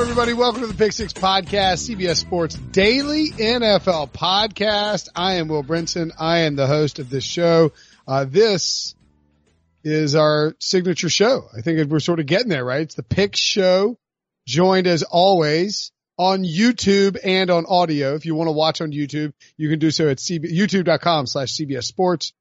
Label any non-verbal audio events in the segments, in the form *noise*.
Everybody? Welcome to the Pick Six Podcast, CBS Sports Daily NFL Podcast. I am Will Brinson. I am the host of this show. Uh, this is our signature show. I think we're sort of getting there, right? It's the Pick Show, joined as always on YouTube and on audio. If you want to watch on YouTube, you can do so at CB, youtube.com slash CBS Sports.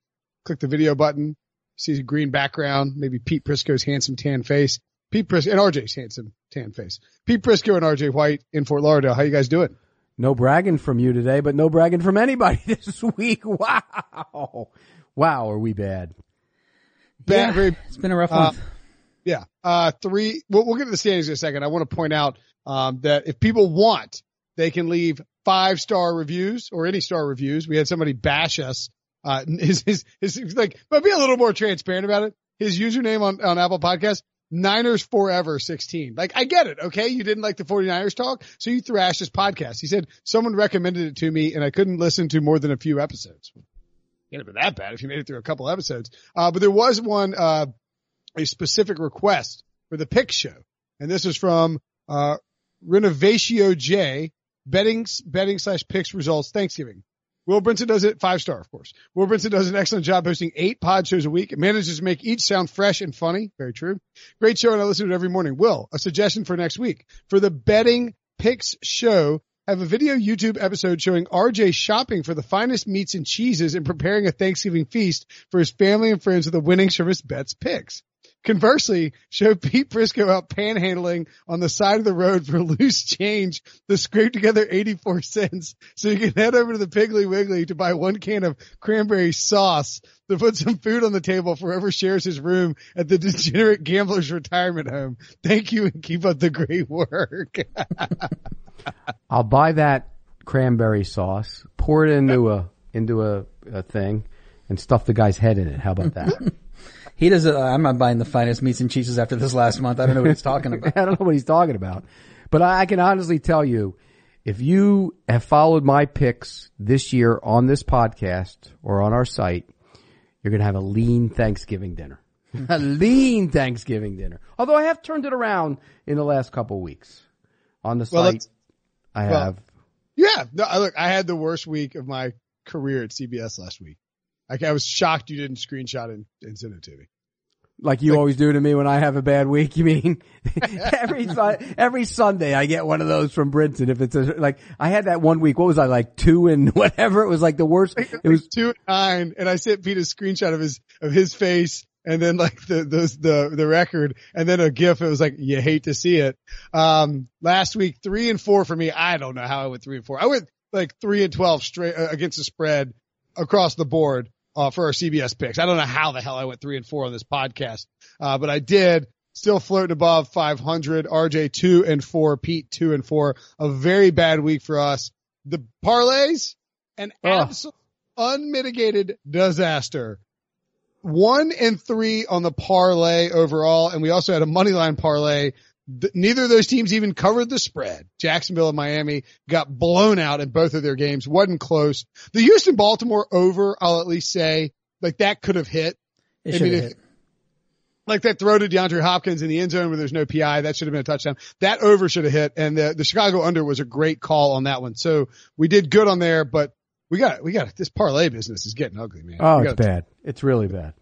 Click the video button. See a green background, maybe Pete Prisco's handsome tan face. Pete Prisco and RJ's handsome tan face. Pete Prisco and RJ White in Fort Lauderdale. How you guys doing? No bragging from you today, but no bragging from anybody *laughs* this week. Wow. Wow, are we bad? Bad, very, It's been a rough Uh, month. yeah. Uh, three, we'll, we'll get to the standings in a second. I want to point out, um, that if people want, they can leave five star reviews or any star reviews. We had somebody bash us. Uh, his, *laughs* his, his, his like, but be a little more transparent about it. His username on, on Apple Podcast, Niners Forever 16. Like, I get it. Okay. You didn't like the 49ers talk. So you thrashed his podcast. He said someone recommended it to me and I couldn't listen to more than a few episodes. Can't have been that bad if you made it through a couple episodes. Uh, but there was one, uh, a specific request for the pick show. And this is from, uh, Renovatio J, betting, betting slash picks results Thanksgiving. Will Brinson does it five star, of course. Will Brinson does an excellent job hosting eight pod shows a week. It manages to make each sound fresh and funny. Very true. Great show and I listen to it every morning. Will, a suggestion for next week for the betting picks show. Have a video YouTube episode showing RJ shopping for the finest meats and cheeses and preparing a Thanksgiving feast for his family and friends with the winnings from his bets picks. Conversely, show Pete Prisco out panhandling on the side of the road for *laughs* loose change to scrape together 84 cents so you can head over to the Piggly Wiggly to buy one can of cranberry sauce to put some food on the table for whoever shares his room at the degenerate gambler's retirement home. Thank you and keep up the great work. *laughs* I'll buy that cranberry sauce, pour it into a, into a, a thing and stuff the guy's head in it. How about that? *laughs* He does. Uh, I'm not buying the finest meats and cheeses after this last month. I don't know what he's talking *laughs* about. I don't know what he's talking about, but I, I can honestly tell you, if you have followed my picks this year on this podcast or on our site, you're going to have a lean Thanksgiving dinner. *laughs* a lean Thanksgiving dinner. Although I have turned it around in the last couple of weeks on the Well, site. let's- I well, have. yeah, no, look, I had the worst week of my career at CBS last week. Like I was shocked you didn't screenshot and, and send it to me. Like you Like- always do to me when I have a bad week. *laughs* You mean *laughs* every every Sunday I get one of those from Brinson. If it's a, like I had that one week. What was I like two and *laughs* whatever? It was like the worst. It was two and nine, and I sent Pete a screenshot of his of his face, and then like the those the the record, and then a GIF. It was like you hate to see it. Um, last week three and four for me. I don't know how I went three and four. I went like three and twelve straight uh, against the spread across the board uh, for our CBS picks. I don't know how the hell I went three and four on this podcast, uh, but I did. Still floating above 500. RJ two and four. Pete two and four. A very bad week for us. The parlays, an absolute unmitigated disaster. One and three on the parlay overall, and we also had a money line parlay. Th- Neither of those teams even covered the spread. Jacksonville and Miami got blown out in both of their games. wasn't close. The Houston Baltimore over, I'll at least say, like that could have hit. It I should mean, have if- hit. like that throw to DeAndre Hopkins in the end zone where there's no PI. That should have been a touchdown. That over should have hit. And the, the Chicago under was a great call on that one. So we did good on there, but we got, we got, this parlay business is getting ugly, man. Oh, it's bad. It's really bad.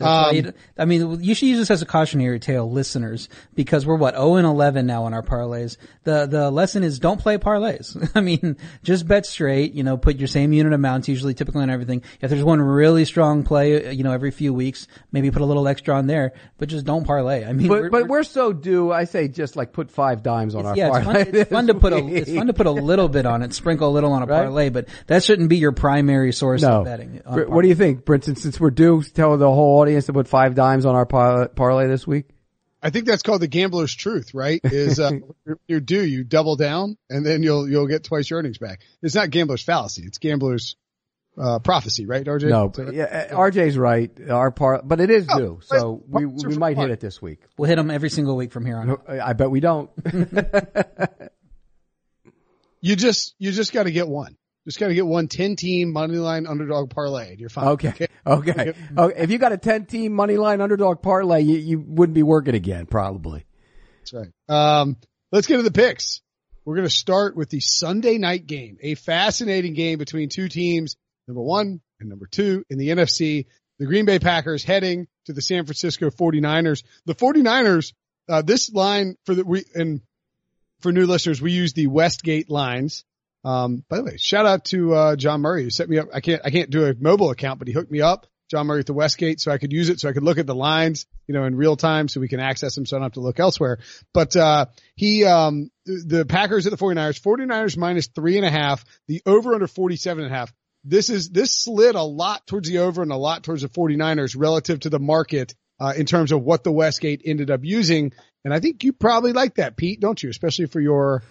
Um, I mean, you should use this as a cautionary tale, listeners, because we're what, 0 and 11 now on our parlays. The, the lesson is don't play parlays. *laughs* I mean, just bet straight, you know, put your same unit amounts, usually typically on everything. If there's one really strong play, you know, every few weeks, maybe put a little extra on there, but just don't parlay. I mean, But but we're so due. I say just like put five dimes on our yeah, it's fun, parlay it's fun to put a, it's fun to put a little bit on it, sprinkle a little on a Right? parlay, but that shouldn't be your primary source No. of betting. What do you think, Brinson? Since we're due, tell the whole audience to put five dimes on our par- parlay this week. I think that's called the gambler's truth, right? Is, uh, *laughs* you're, you're due, you double down and then you'll, you'll get twice your earnings back. It's not gambler's fallacy. It's gambler's, uh, prophecy, right, RJ? No, but yeah, uh, RJ's right. Our par, but it is Oh, due, so we we might hit it this week. We'll hit them every single week from here on out. I bet we don't. *laughs* *laughs* You just, you just got to get one. Just got to get one 10 team money line underdog parlay and you're fine. Okay. Okay. okay. If you got a 10 team money line underdog parlay, you, you wouldn't be working again, probably. That's right. Um, let's get to the picks. We're going to start with the Sunday night game, a fascinating game between two teams, number one and number two in the NFC. The Green Bay Packers heading to the San Francisco 49ers. The 49ers, uh, this line for the, we, and for new listeners, we use the Westgate lines. Um, by the way, shout out to, uh, John Murray who set me up. I can't, I can't do a mobile account, but he hooked me up. John Murray at the Westgate so I could use it so I could look at the lines, you know, in real time so we can access them so I don't have to look elsewhere. But, uh, he, um, the Packers at the 49ers, 49ers minus three and a half, the over under 47 and a half. This is, this slid a lot towards the over and a lot towards the 49ers relative to the market, uh, in terms of what the Westgate ended up using. And I think you probably like that, Pete, don't you? Especially for your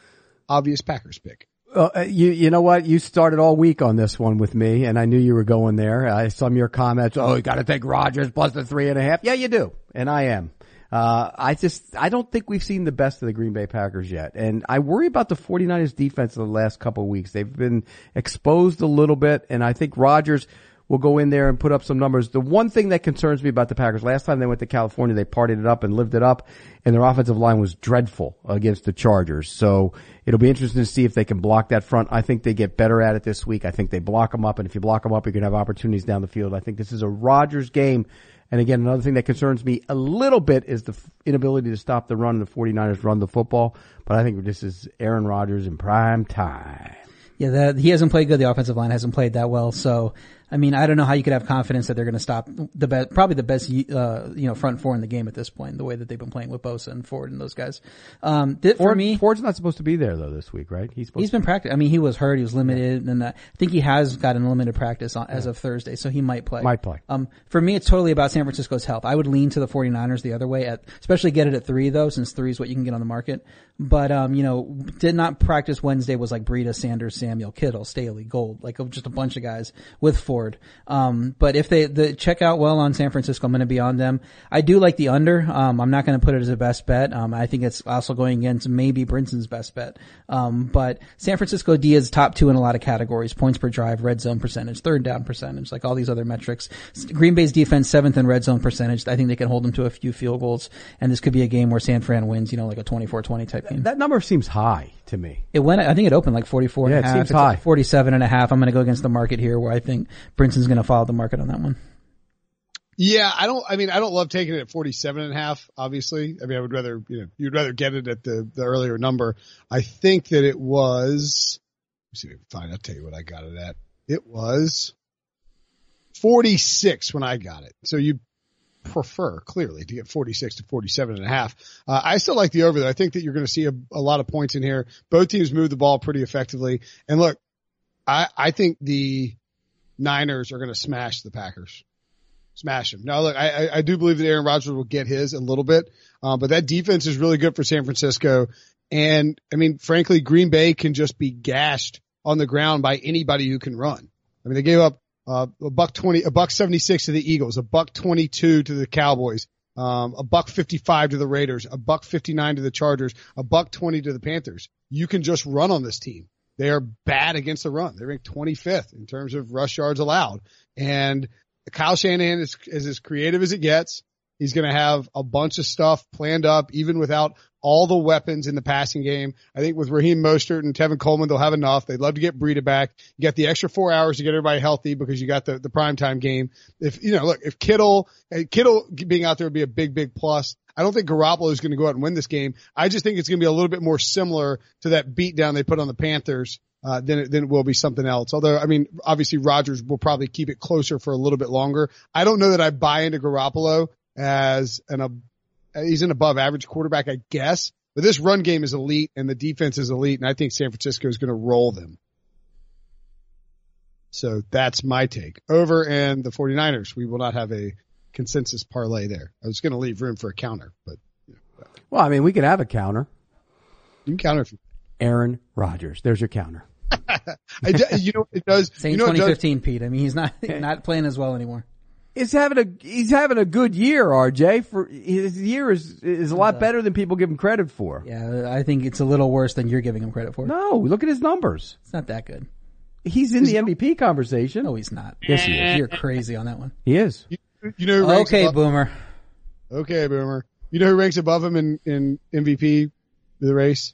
obvious Packers pick. Uh, you you know what? You started all week on this one with me, and I knew you were going there. I saw your comments. Oh, you got to take Rodgers plus the three and a half. Yeah, you do, and I am. Uh, I just I don't think we've seen the best of the Green Bay Packers yet, and I worry about the 49ers defense in the last couple of weeks. They've been exposed a little bit, and I think Rodgers will go in there and put up some numbers. The one thing that concerns me about the Packers, last time they went to California, they partied it up and lived it up, and their offensive line was dreadful against the Chargers. So it'll be interesting to see if they can block that front. I think they get better at it this week. I think they block them up, and if you block them up, you're going to have opportunities down the field. I think this is a Rodgers game. And again, another thing that concerns me a little bit is the inability to stop the run. The 49ers run the football, but I think this is Aaron Rodgers in prime time. Yeah, that, he hasn't played good. The offensive line hasn't played that well. So, I mean, I don't know how you could have confidence that they're going to stop the best, probably the best, uh, you know, front four in the game at this point, the way that they've been playing with Bosa and Ford and those guys. Um, th- for me, Ford's not supposed to be there though this week, right? He's supposed He's been practicing. I mean, he was hurt. He was limited, and uh, I think he has gotten limited practice on, as of Thursday, so he might play. Might play. Um, for me, it's totally about San Francisco's health. I would lean to the 49ers the other way, at, especially get it at three though, since three is what you can get on the market. But um, you know, did not practice Wednesday was like Breida, Sanders, Samuel, Kittle, Staley, Gould, like just a bunch of guys with Ford. Um, but if they the check out well on San Francisco, I'm going to be on them. I do like the under. Um, I'm not going to put it as a best bet. Um, I think it's also going against maybe Brinson's best bet. Um, but San Francisco D is top two in a lot of categories: points per drive, red zone percentage, third down percentage, like all these other metrics. Green Bay's defense seventh in red zone percentage. I think they can hold them to a few field goals, and this could be a game where San Fran wins. You know, like a 24-20 type game. That number seems high to me. It went, I think it opened like 44 Yeah, and it a half. seems It's high. like 47 and a half. I'm going to go against the market here where I think Brinson's going to follow the market on that one. Yeah, I don't, I mean, I don't love taking it at 47 and a half, obviously. I mean, I would rather, you know, you'd rather get it at the, the earlier number. I think that it was, let's see if I can find, I'll tell you what I got it at. It was 46 when I got it. So you prefer clearly to get 46 to 47 and a half. Uh, I still like the over though. I think that you're going to see a, a lot of points in here. Both teams move the ball pretty effectively. And look, I, I think the Niners are going to smash the Packers smash them. Now look, I, I, do believe that Aaron Rodgers will get his a little bit, um, but that defense is really good for San Francisco. And I mean, frankly, Green Bay can just be gashed on the ground by anybody who can run. I mean, they gave up uh, a buck twenty, a buck seventy six to the Eagles, a buck twenty two to the Cowboys, um, a buck fifty five to the Raiders, a buck fifty nine to the Chargers, a buck twenty to the Panthers. You can just run on this team. They are bad against the run. They're ranked 25th in terms of rush yards allowed. And Kyle Shanahan is, is as creative as it gets. He's going to have a bunch of stuff planned up, even without all the weapons in the passing game. I think with Raheem Mostert and Tevin Coleman, they'll have enough. They'd love to get Breida back. You got the extra four hours to get everybody healthy because you got the, the primetime game. If, you know, look, if Kittle, Kittle being out there would be a big, big plus. I don't think Garoppolo is going to go out and win this game. I just think it's going to be a little bit more similar to that beatdown they put on the Panthers. Uh, than it, than it will be something else. Although, I mean, obviously Rodgers will probably keep it closer for a little bit longer. I don't know that I buy into Garoppolo as an, uh, he's an above average quarterback, I guess, but this run game is elite and the defense is elite. And I think San Francisco is going to roll them. So that's my take over and the 49ers. We will not have a consensus parlay there. I was going to leave room for a counter, but. You know, well, I mean, we could have a counter. You can counter if you Aaron Rodgers. There's your counter. *laughs* I, you know, it does. Same you know 2015, Pete. I mean, he's not *laughs* not playing as well anymore. He's having a he's having a good year, RJ. For his year is is a lot uh, better than people give him credit for. Yeah, I think it's a little worse than you're giving him credit for. No, look at his numbers. It's not that good. He's in the MVP conversation. No, he's not. Yes, he is. You're crazy on that one. He is. You, you know, who ranks Okay, above, Boomer. okay, boomer. You know who ranks above him in in MVP of the race?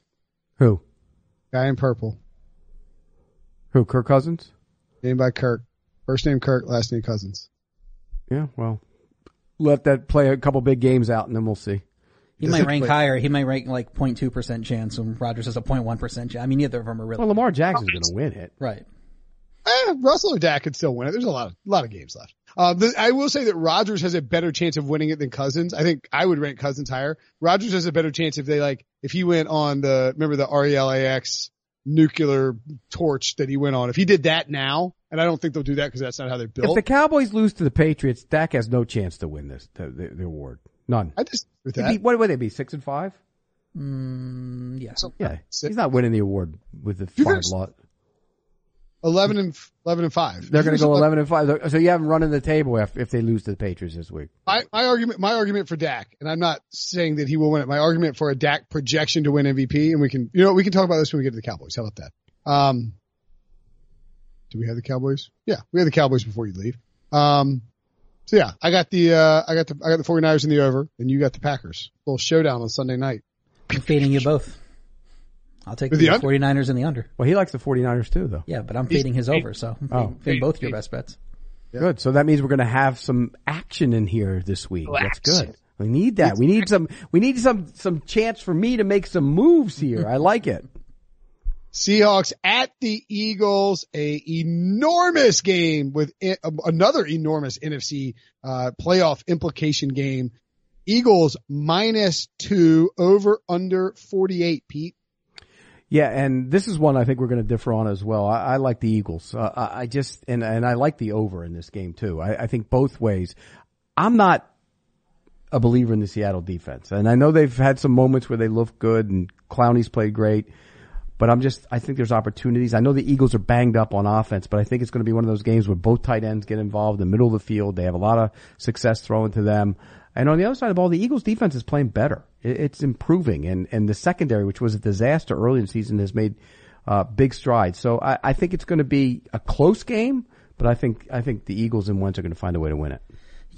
Who? Guy in purple, Who? Kirk Cousins? named by Kirk. First name Kirk, last name Cousins. Yeah. Well, let that play a couple big games out, and then we'll see. He might rank higher. He might rank like 0.2 percent chance, and Rodgers has a 0.1 percent chance. I mean, neither of them are really Well, Lamar Jackson's going to win it. right. Eh, Russell or Dak could still win it. There's a lot of lot of games left. Uh, the, I will say that Rodgers has a better chance of winning it than Cousins. I think I would rank Cousins higher. Rodgers has a better chance if they like if he went on the remember the RELAX nuclear torch that he went on. If he did that now, and I don't think they'll do that because that's not how they're built. If the Cowboys lose to the Patriots, Dak has no chance to win this the, the, the award. None. I just with He'd that. be- what would they be? Six and five? Mm, yeah. Yeah, Six. he's not winning the award with the You five lot. 11 and 11 and 5. They're going to go what- eleven and five. So you have them running the table if, if they lose to the Patriots this week. My, my argument, my argument for Dak, and I'm not saying that he will win it. My argument for a Dak projection to win MVP, and we can, you know, we can talk about this when we get to the Cowboys. How about that? Um, do we have the Cowboys? Yeah, we have the Cowboys before you leave. Um, so yeah, I got the, uh, I got the, I got the 49ers in the over, and you got the Packers. little showdown on Sunday night. I'm fading you both. I'll take the, the under? 49ers in the under. Well, he likes the 49ers too, though. Yeah, but I'm fading his over, so I'm Oh. fading, fading both your best bets. Good. So that means we're going to have some action in here this week. That's good. We need that. We need some. We need some some chance for me to make some moves here. I like it. Seahawks at the Eagles, a enormous game with another enormous NFC uh, playoff implication game. Eagles minus two over under 48, Pete. Yeah, and this is one I think we're going to differ on as well. I, I like the Eagles. Uh, I just and and I like the over in this game too. I, I think both ways. I'm not a believer in the Seattle defense, and I know they've had some moments where they look good and Clowney's played great. But I'm just, I think there's opportunities. I know the Eagles are banged up on offense, but I think it's going to be one of those games where both tight ends get involved in the middle of the field. They have a lot of success throwing to them. And on the other side of the ball, the Eagles defense is playing better. It's improving and, and the secondary, which was a disaster early in the season, has made, uh, big strides. So I, I think it's going to be a close game, but I think, I think the Eagles and Wentz are going to find a way to win it.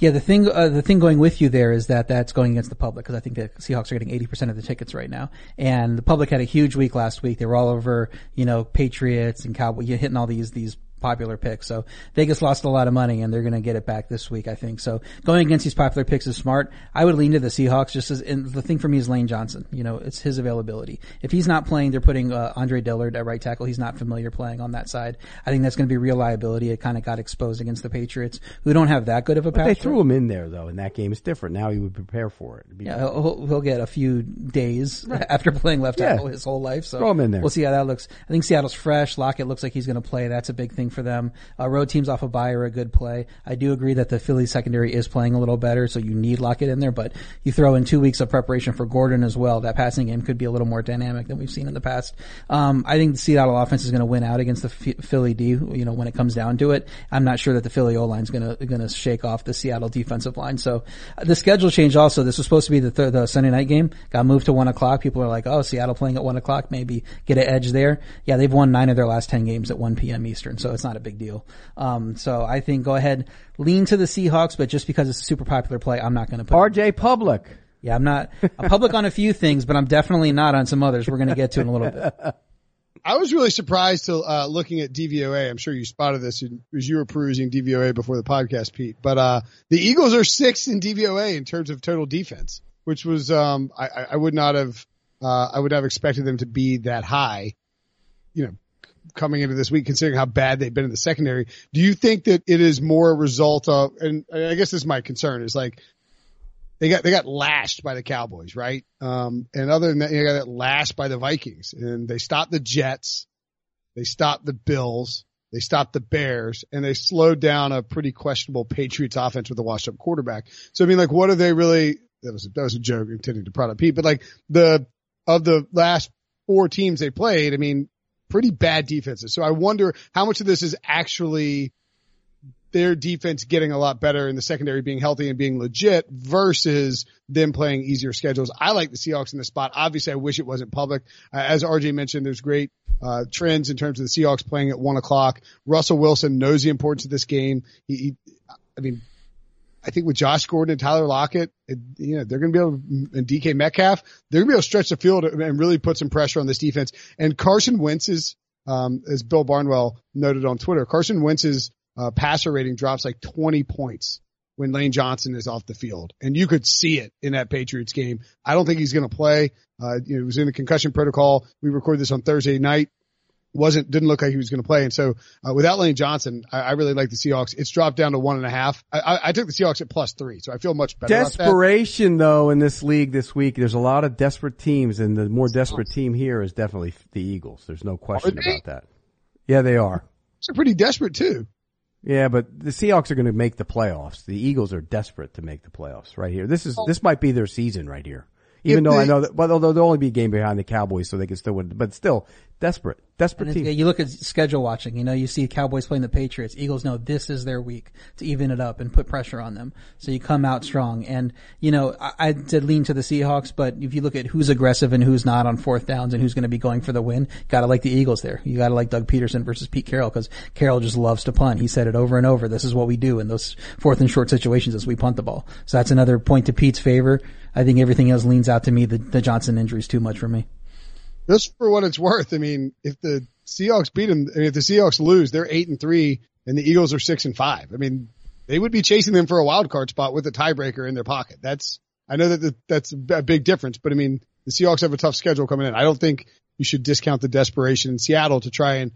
Yeah, the thing, uh, the thing going with you there is that that's going against the public because I think the Seahawks are getting 80% of the tickets right now. And the public had a huge week last week. They were all over, you know, Patriots and Cowboys, hitting all these, these popular pick. So Vegas lost a lot of money and they're going to get it back this week, I think. So going against these popular picks is smart. I would lean to the Seahawks just as, and the thing for me is Lane Johnson. You know, it's his availability. If he's not playing, they're putting, uh, Andre Dillard at right tackle. He's not familiar playing on that side. I think that's going to be real liability. It kind of got exposed against the Patriots who don't have that good of a pass. they threw him in there though in that game. It's different. Now he would prepare for it. Yeah, he'll, he'll get a few days *laughs* after playing left Yeah. tackle his whole life. So Throw him in there. We'll see how that looks. I think Seattle's fresh. Lockett looks like he's going to play. That's a big thing for them. Uh, road teams off a bye are a good play. I do agree that the Philly secondary is playing a little better, so you need Lockett in there. But you throw in two weeks of preparation for Gordon as well. That passing game could be a little more dynamic than we've seen in the past. Um, I think the Seattle offense is going to win out against the Ph- Philly D. You know, when it comes down to it, I'm not sure that the Philly O line is going to going to shake off the Seattle defensive line. So uh, the schedule change also. This was supposed to be the th- the Sunday night game. Got moved to one o'clock. People are like, oh, Seattle playing at one o'clock, maybe get an edge there. Yeah, they've won nine of their last ten games at one p.m. Eastern. So it's That's not a big deal. Um, so I think go ahead, lean to the Seahawks, but just because it's a super popular play, I'm not going to put. RJ Public. Yeah, I'm not I'm public on a few things, but I'm definitely not on some others. We're going to get to in a little bit. *laughs* I was really surprised to uh, looking at DVOA. I'm sure you spotted this as you were perusing DVOA before the podcast, Pete. But uh, the Eagles are sixth in DVOA in terms of total defense, which was um, I, I would not have uh, I would have expected them to be that high. You know, coming into this week, considering how bad they've been in the secondary. Do you think that it is more a result of? And I guess this is my concern is like they got they got lashed by the Cowboys, right? Um, and other than that, they got lashed by the Vikings, and they stopped the Jets, they stopped the Bills, they stopped the Bears, and they slowed down a pretty questionable Patriots offense with a washed up quarterback. So I mean, like, what are they really? That was that was a joke intended to prod up Pete, but like the of the last four teams they played, I mean, pretty bad defenses. So I wonder how much of this is actually their defense getting a lot better and the secondary being healthy and being legit versus them playing easier schedules. I like the Seahawks in the spot. Obviously, I wish it wasn't public. Uh, as RJ mentioned, there's great uh, trends in terms of the Seahawks playing at one o'clock. Russell Wilson knows the importance of this game. He, he I mean, I think with Josh Gordon and Tyler Lockett, it, you know, they're going to be able to, and DK Metcalf, they're going to be able to stretch the field and really put some pressure on this defense. And Carson Wentz's, um, as Bill Barnwell noted on Twitter, Carson Wentz's uh, passer rating drops like 20 points when Lane Johnson is off the field. And you could see it in that Patriots game. I don't think he's going to play. Uh, you know, it was in the concussion protocol. We recorded this on Thursday night. Wasn't, didn't look like he was going to play. And so, uh, without Lane Johnson, I, I, really like the Seahawks. It's dropped down to one and a half. I, I, I took the Seahawks at plus three, so I feel much better. Desperation though in this league this week. There's a lot of desperate teams and the more desperate team here is definitely the Eagles. There's no question about that. Yeah, they are. They're pretty desperate too. Yeah, but the Seahawks are going to make the playoffs. The Eagles are desperate to make the playoffs right here. This is this might be their season right here. Even though I know that, but although they'll only be a game behind the Cowboys, so they can still win. But still, desperate, desperate team. You look at schedule watching. You know, you see Cowboys playing the Patriots. Eagles know this is their week to even it up and put pressure on them. So you come out strong. And you know, I, I did lean to the Seahawks, but if you look at who's aggressive and who's not on fourth downs and who's going to be going for the win, gotta like the Eagles there. You gotta like Doug Pederson versus Pete Carroll because Carroll just loves to punt. He said it over and over. This is what we do in those fourth and short situations as we punt the ball. So that's another point to Pete's favor. I think everything else leans out to me. The, the Johnson injury is too much for me. Just for what it's worth, I mean, if the Seahawks beat them, I mean, if the Seahawks lose, they're eight and three, and the Eagles are six and five. I mean, they would be chasing them for a wild card spot with a tiebreaker in their pocket. That's I know that the, that's a big difference, but I mean, the Seahawks have a tough schedule coming in. I don't think you should discount the desperation in Seattle to try and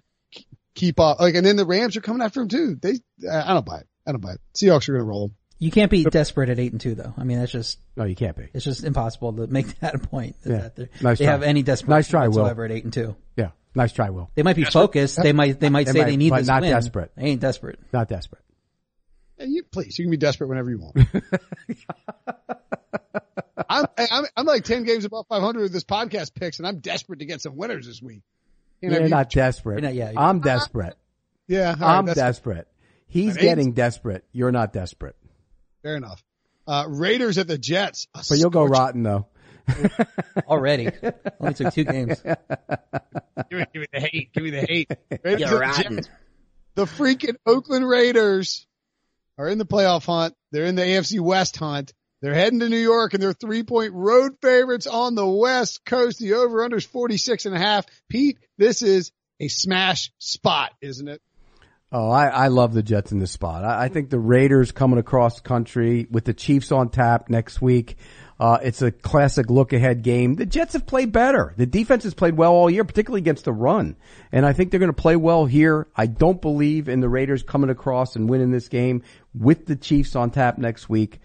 keep up. Like, and then the Rams are coming after them too. They, I don't buy it. I don't buy it. Seahawks are going to roll them. You can't be desperate at eight and two though. I mean, that's just no. You can't be. It's just impossible to make *laughs* that a point. Yeah. That nice they try. have any desperate nice try, whatsoever Will. at eight and two. Yeah, nice try, Will. They might be desperate? focused. They might they might they say might, they need but this not win. desperate. They ain't desperate. Not desperate. Yeah, you please. You can be desperate whenever you want. *laughs* I'm, I'm I'm like ten games above 500 with this podcast picks, and I'm desperate to get some winners this week. You know, You're not desperate. You're not, yeah, I'm desperate. Yeah, I'm desperate. He's getting desperate. You're not desperate. Fair enough. Uh, Raiders at the Jets. But you'll go rotten though. *laughs* Already. Only took two games. *laughs* give, me, give me the hate. Give me the hate. *laughs* Raiders You're rotten. Jets. The freaking Oakland Raiders are in the playoff hunt. They're in the AFC West hunt. They're heading to New York and they're three point road favorites on the West Coast. The over under is 46 and a half. Pete, this is a smash spot, isn't it? Oh, I, I love the Jets in this spot. I, I think the Raiders coming across country with the Chiefs on tap next week. Uh, it's a classic look ahead game. The Jets have played better. The defense has played well all year, particularly against the run. And I think they're going to play well here. I don't believe in the Raiders coming across and winning this game with the Chiefs on tap next week.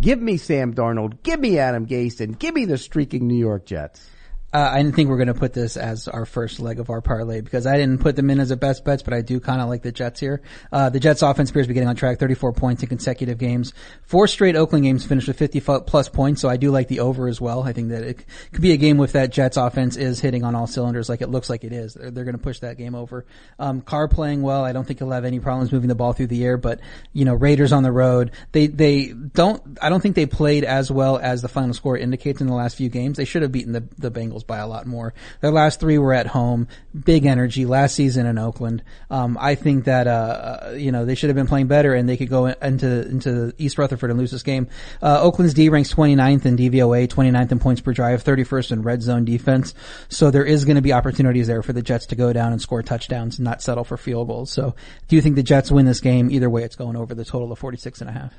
Give me Sam Darnold. Give me Adam Gase and give me the streaking New York Jets. Uh, I didn't think we are going to put this as our first leg of our parlay because I didn't put them in as a best bets, but I do kind of like the Jets here. Uh, the Jets offense appears to be getting on track, 34 points in consecutive games. Four straight Oakland games finished with 50 plus points, so I do like the over as well. I think that it could be a game with that Jets offense is hitting on all cylinders like it looks like it is. They're, they're going to push that game over. Um, Carr playing well. I don't think he'll have any problems moving the ball through the air, but you know, Raiders on the road, they, they don't, I don't think they played as well as the final score indicates in the last few games. They should have beaten the, the Bengals by a lot more. Their last three were at home, big energy. Last season in Oakland, um, I think that uh, uh, you know they should have been playing better, and they could go into into East Rutherford and lose this game. Uh, Oakland's D ranks 29th in DVOA, 29th in points per drive, 31st in red zone defense. So there is going to be opportunities there for the Jets to go down and score touchdowns and not settle for field goals. So do you think the Jets win this game? Either way, it's going over the total of 46 and a half.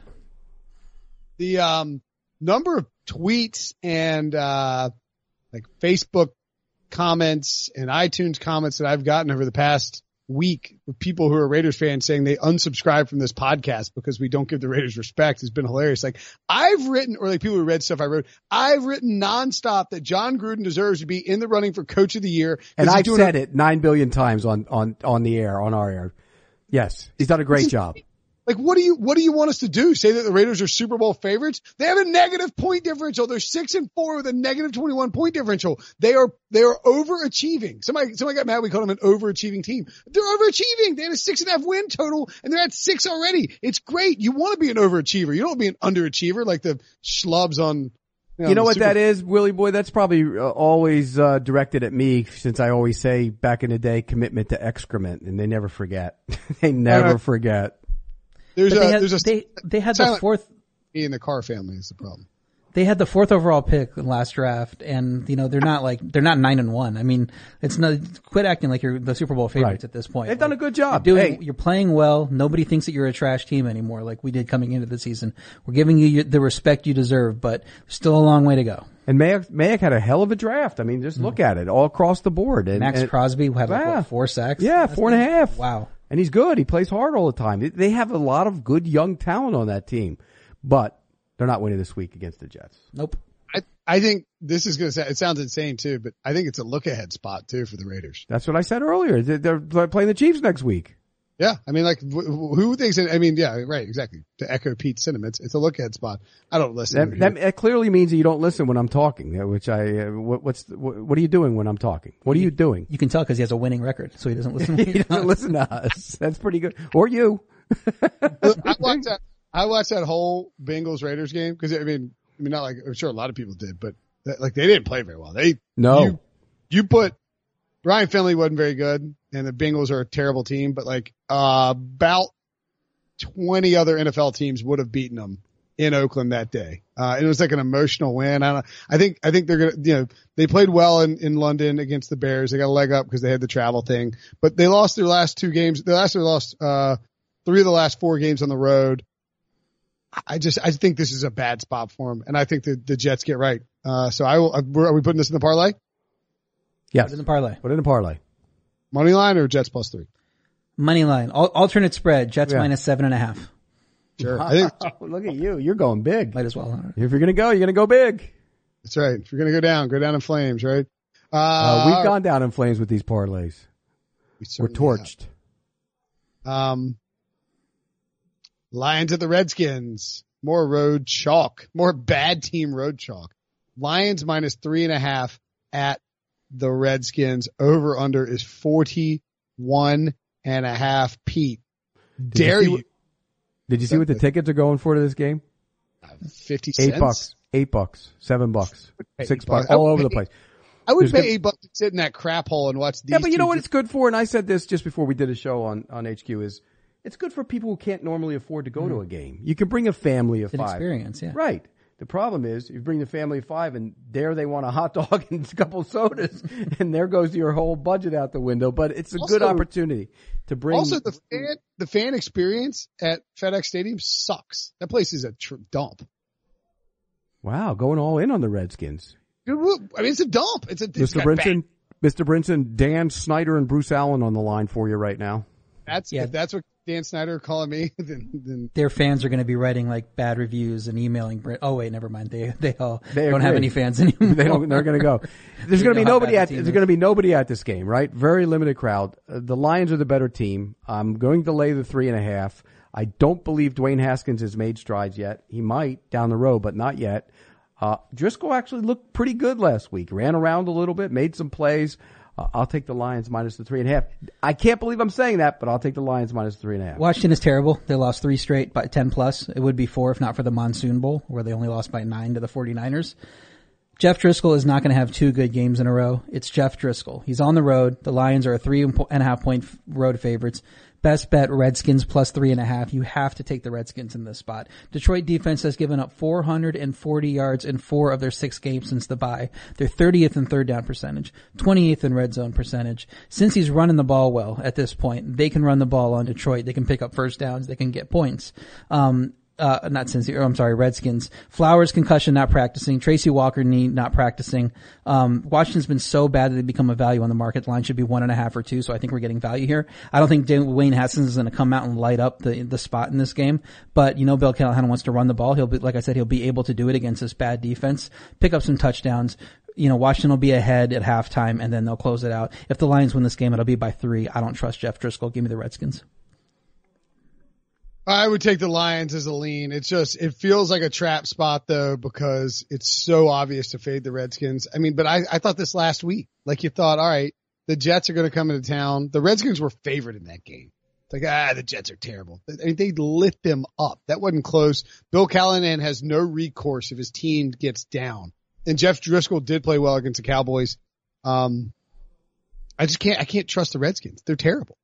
The um, number of tweets and uh, like Facebook comments and iTunes comments that I've gotten over the past week with people who are Raiders fans saying they unsubscribe from this podcast because we don't give the Raiders respect has been hilarious. Like I've written, or like people who read stuff I wrote, I've written nonstop that Jon Gruden deserves to be in the running for coach of the year. And I've said a- it nine billion times on, on, on the air, on our air. Yes, he's done a great job. Like, what do you, what do you want us to do? Say that the Raiders are Super Bowl favorites? They have a negative point differential. They're six and four with a negative 21 point differential. They are, they are overachieving. Somebody, somebody got mad. We called them an overachieving team. They're overachieving. They had a six and a half win total and they're at six already. It's great. You want to be an overachiever. You don't want to be an underachiever like the schlubs on, you know, you know what Super- that is, Willie boy? That's probably uh, always uh, directed at me since I always say back in the day commitment to excrement and they never forget. *laughs* they never forget. There's but a, they had, there's a, they, they had the fourth. In the Carr family is the problem. They had the fourth overall pick in last draft, and you know they're not like they're not nine and one. I mean, it's not quit acting like you're the Super Bowl favorites right. at this point. They've done a good job. You're, doing, hey. you're playing well. Nobody thinks that you're a trash team anymore, like we did coming into the season. We're giving you the respect you deserve, but still a long way to go. And Mayock, Mayock had a hell of a draft. I mean, just look mm. at it all across the board. And, Maxx and, Crosby had like, what, four sacks. Yeah, That's four and a half. Wow and he's good. He plays hard all the time. They have a lot of good young talent on that team, but they're not winning this week against the Jets. Nope. I, I think this is going to say, it sounds insane too, but I think it's a look ahead spot too for the Raiders. That's what I said earlier. They're playing the Chiefs next week. Yeah, I mean, like, who thinks? It, I mean, yeah, right, exactly. To echo Pete's sentiments, it's a look ahead spot. I don't listen. That, that, that, clearly means that you don't listen when I'm talking. Uh, which I, uh, what, what's, what, what, are you doing when I'm talking? What are you doing? You can tell because he has a winning record, so he doesn't listen. *laughs* he doesn't listen to us. *laughs* That's pretty good. Or you. *laughs* I watched that. I watched that whole Bengals Raiders game because I mean, I mean, not like I'm sure a lot of people did, but that, like they didn't play very well. They no. You, you put Ryan Finley wasn't very good and the Bengals are a terrible team, but like, uh, about 20 other NFL teams would have beaten them in Oakland that day. Uh, it was like an emotional win. I, I think, I think they're going to, you know, they played well in, in London against the Bears. They got a leg up because they had the travel thing, but they lost their last two games. They last, they lost, uh, three of the last four games on the road. I just, I think this is a bad spot for them. And I think the, the Jets get right. Uh, so I will, are we putting this in the parlay? Yes. Put in the parlay. Put in the parlay. Money line or Jets plus three? Money line. Al- alternate spread. Jets yeah. minus seven and a half. Sure. I think, *laughs* Look at you. You're going big. Might as well. If you're going to go, you're going to go big. That's right. If you're going to go down, go down in flames, right? Uh, uh, we've gone down in flames with these parlays. We are torched. Have. Um, Lions at the Redskins. More road chalk. More bad team road chalk. Lions minus three and a half at the Redskins. Over under is 41 and a half. Pete, did dare you? you did you see what the tickets are going for to this game? 50 cents. Eight bucks. Eight bucks. Seven bucks. Six bucks. All over the place. I would There's pay eight bucks to sit in that crap hole and watch these. Yeah, but you know what it's good for? And I said this just before we did a show on, on HQ is it's good for people who can't normally afford to go mm-hmm. to a game. You can bring a family of it's five. experience, yeah. Right. The problem is you bring the family of five and there they want a hot dog *laughs* and a couple of sodas and there goes your whole budget out the window. But it's a also, good opportunity to bring. Also the fan, the fan experience at FedEx Stadium sucks. That place is a tr- dump. Wow. Going all in on the Redskins. I mean, it's a dump. It's a, it's Mr. Brinson, Mr. Brinson, Dan Snyder and Bruce Allen on the line for you right now. That's, yeah. that's what Dan Snyder calling me, *laughs* then, then their fans are going to be writing like bad reviews and emailing. Brent. Oh wait, never mind. They they all they don't have any fans anymore. they don't. They're going to go. There's going to be nobody at. There's going to be nobody at this game, right? Very limited crowd. Uh, the Lions are the better team. I'm going to lay the three and a half. I don't believe Dwayne Haskins has made strides yet. He might down the road, but not yet. Uh, Driskel actually looked pretty good last week. Ran around a little bit, made some plays. I'll take the Lions minus the three and a half. I can't believe I'm saying that, but I'll take the Lions minus three and a half. Washington is terrible. They lost three straight by 10 plus. It would be four if not for the Monsoon Bowl where they only lost by nine to the 49ers. Jeff Driskel is not going to have two good games in a row. It's Jeff Driskel. He's on the road. The Lions are a three and a half point road favorites. Best bet Redskins plus three and a half. You have to take the Redskins in this spot. Detroit defense has given up 440 yards in four of their six games since the bye. They're 30th in third down percentage, 28th in red zone percentage. Since he's running the ball well at this point, they can run the ball on Detroit. They can pick up first downs. They can get points. Um, uh, not Cincy, I'm sorry, Redskins. Flowers concussion not practicing. Tracy Walker knee not practicing. Um, Washington's been so bad that they become a value on the market. Line should be one and a half or two, so I think we're getting value here. I don't think Wayne Haskins is going to come out and light up the the spot in this game, but you know Bill Callahan wants to run the ball. He'll be, like I said, he'll be able to do it against this bad defense. Pick up some touchdowns you know, Washington will be ahead at halftime and then they'll close it out. If the Lions win this game, it'll be by three. I don't trust Jeff Driskel. Give me the Redskins. I would take the Lions as a lean. It's just, it feels like a trap spot though, because it's so obvious to fade the Redskins. I mean, but I, I thought this last week, like you thought, all right, the Jets are going to come into town. The Redskins were favored in that game. It's like, ah, the Jets are terrible. I mean, they lit them up. That wasn't close. Bill Callahan has no recourse if his team gets down. And Jeff Driskel did play well against the Cowboys. Um, I just can't, I can't trust the Redskins. They're terrible.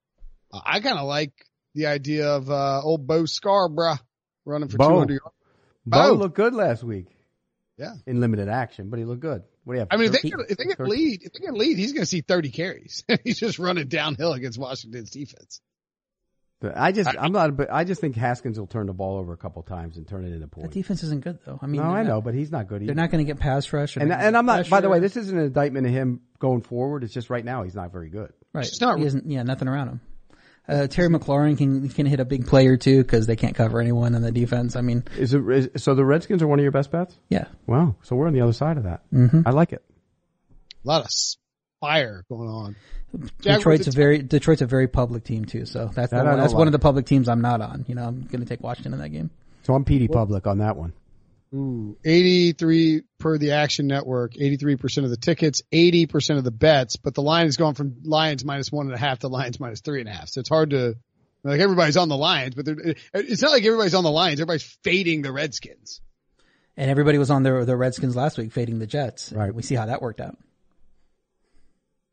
I kind of like the idea of uh, old Bo Scarborough running for Bo. 200 yards. Bo Bo. looked good last week Yeah. in limited action, but he looked good. What do you have? I mean, if they, 13? get, if they get lead, if they get lead, he's going to see 30 carries. *laughs* he's just running downhill against Washington's defense. I just, I'm not, but I just think Haskins will turn the ball over a couple times and turn it into points. The defense isn't good though. I mean, No, they're I not- know, but he's not good either. They're not going to get pass rush. and and I'm get not. By the way, this isn't an indictment of him going forward. It's just right now he's not very good. right. It's not- he isn't. Yeah, nothing around him. Uh, Terry McLaurin can can hit a big player too because they can't cover anyone in the defense. I mean, Is it is, so? The Redskins are one of your best bets. yeah, Wow. So we're on the other side of that. Mm-hmm. I like it. A lot of fire going on. Detroit's a very Detroit's a very public team too. So that's That the I one, don't that's one of the public teams I'm not on. You know, I'm going to take Washington in that game. So I'm PD Public on that one. Ooh, 83 per the Action Network, 83% of the tickets, 80% of the bets, but the line is going from Lions minus one and a half to Lions minus three and a half. So it's hard to, like everybody's on the Lions, but it's not like everybody's on the Lions. Everybody's fading the Redskins. And everybody was on the the Redskins last week, fading the Jets. Right. We see how that worked out.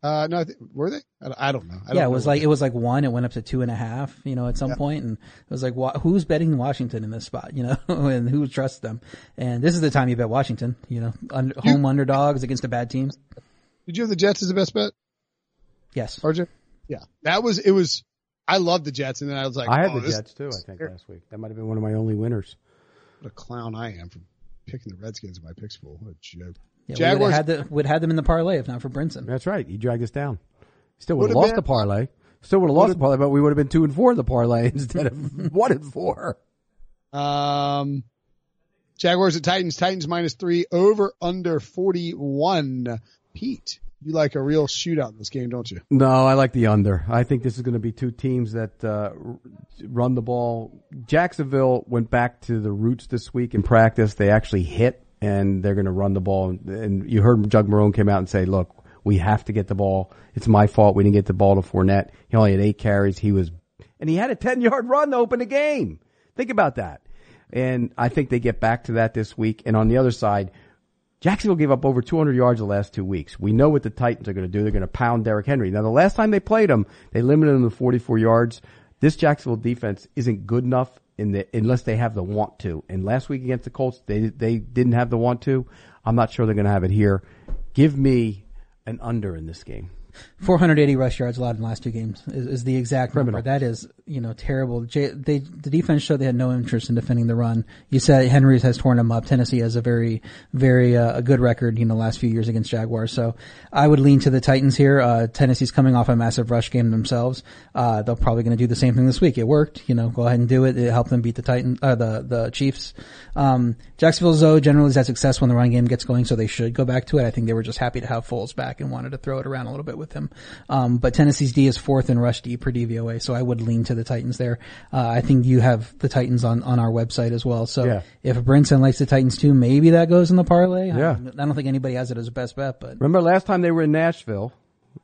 Uh, no, I think, were they? I, I don't know. I don't yeah, it was what like it was like one. It went up to two and a half. You know, at some point, and it was like, wha- who's betting Washington in this spot? *laughs* You know, and who trusts them? And this is the time you bet Washington. You know, under, home underdogs against a bad team. Did you have the Jets as the best bet, Yes. RJ? Yeah, that was, it was, I love the Jets. And then I was like, I had oh, the Jets too. I think last week that might have been one of my only winners. What a clown I am for picking the Redskins in my picks pool. What a joke. Yeah, Jaguars- we would have had, the, would have had them in the parlay if not for Brinson. That's right. He dragged us down. Still would have lost been- the parlay. Still would have lost the parlay, but we would have been two and four in the parlay *laughs* instead of *laughs* one and four. Um, Jaguars at Titans. Titans minus three over under 41. Pete, you like a real shootout in this game, don't you? No, I like the under. I think this is going to be two teams that uh, run the ball. Jacksonville went back to the roots this week in practice. They actually hit, and they're going to run the ball. And you heard Doug Marrone came out and say, "Look, we have to get the ball. It's my fault we didn't get the ball to Fournette. He only had eight carries. He was, and he had a ten yard run to open the game. Think about that. And I think they get back to that this week. And on the other side, Jacksonville gave up over 200 yards the last two weeks. We know what the Titans are going to do. They're going to pound Derrick Henry. Now, the last time they played him, they limited him to 44 yards. This Jacksonville defense isn't good enough in the, unless they have the want to. And last week against the Colts, they, they didn't have the want to. I'm not sure they're going to have it here. Give me an under in this game. 480 rush yards allowed in the last two games is, is the exact Criminal. number. That is, you know, terrible. J, they, the defense showed they had no interest in defending the run. You said Henry's has torn them up. Tennessee has a very, very, uh, a good record, you know, last few years against Jaguars. So I would lean to the Titans here. Uh, Tennessee's coming off a massive rush game themselves. Uh, they're probably going to do the same thing this week. It worked, you know, go ahead and do it. It helped them beat the Titans, uh, the, the Chiefs. Um, Jacksonville, though, generally has had success when the run game gets going, so they should go back to it. I think they were just happy to have Foles back and wanted to throw it around a little bit with him. Um, but Tennessee's D is fourth in rush D per DVOA, so I would lean to the Titans there. Uh, I think you have the Titans on, on our website as well. So Yeah. if Brinson likes the Titans too, maybe that goes in the parlay. Yeah. I, I don't think anybody has it as a best bet, but Remember last time they were in Nashville,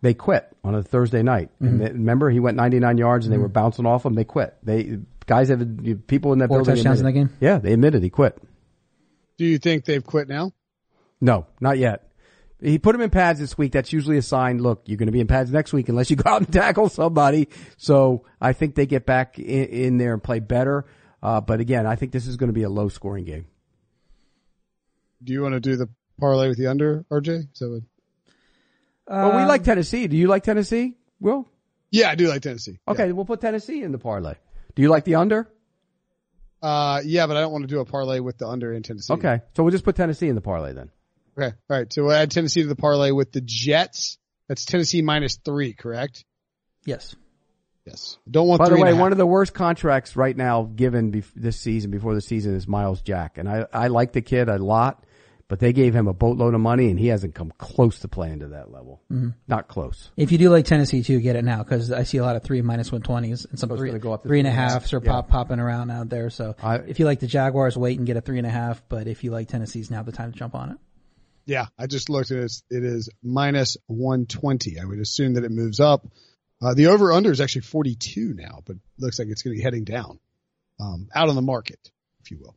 they quit on a Thursday night. Mm-hmm. And they- remember he went 99 yards and they were bouncing off him. They quit. They guys have people in that Four building. touchdowns in that game? Yeah, they admitted he quit. Do you think they've quit now? No, not yet. He put him in pads this week. That's usually a sign. Look, you're going to be in pads next week unless you go out and *laughs* tackle somebody. So I think they get back in, in there and play better. Uh, but again, I think this is going to be a low scoring game. Do you want to do the parlay with the under, RJ? So, well, we like Tennessee. Do you like Tennessee? Will? yeah, I do like Tennessee. Okay, we'll put Tennessee in the parlay. Do you like the under? Uh, yeah, but I don't want to do a parlay with the under in Tennessee. Okay, so we'll just put Tennessee in the parlay then. Okay. All right. So we'll add Tennessee to the parlay with the Jets. That's Tennessee minus three, correct? Yes. Yes. Don't want By the three way, one of the worst contracts right now given bef- this season before the season is Myles Jack, and I I like the kid a lot, but they gave him a boatload of money and he hasn't come close to playing to that level. Mm-hmm. Not close. If you do like Tennessee too, get it now because I see a lot of three minus one twenties and some three, go up to and a three and a halfs are Yeah. pop, popping around out there. So I- if you like the Jaguars, wait and get a three and a half. But if you like Tennessee's, now the time to jump on it. Yeah, I just looked at it. It is minus 120. I would assume that it moves up. Uh, the over under is actually 42 now, but looks like it's going to be heading down, um, out on the market, if you will.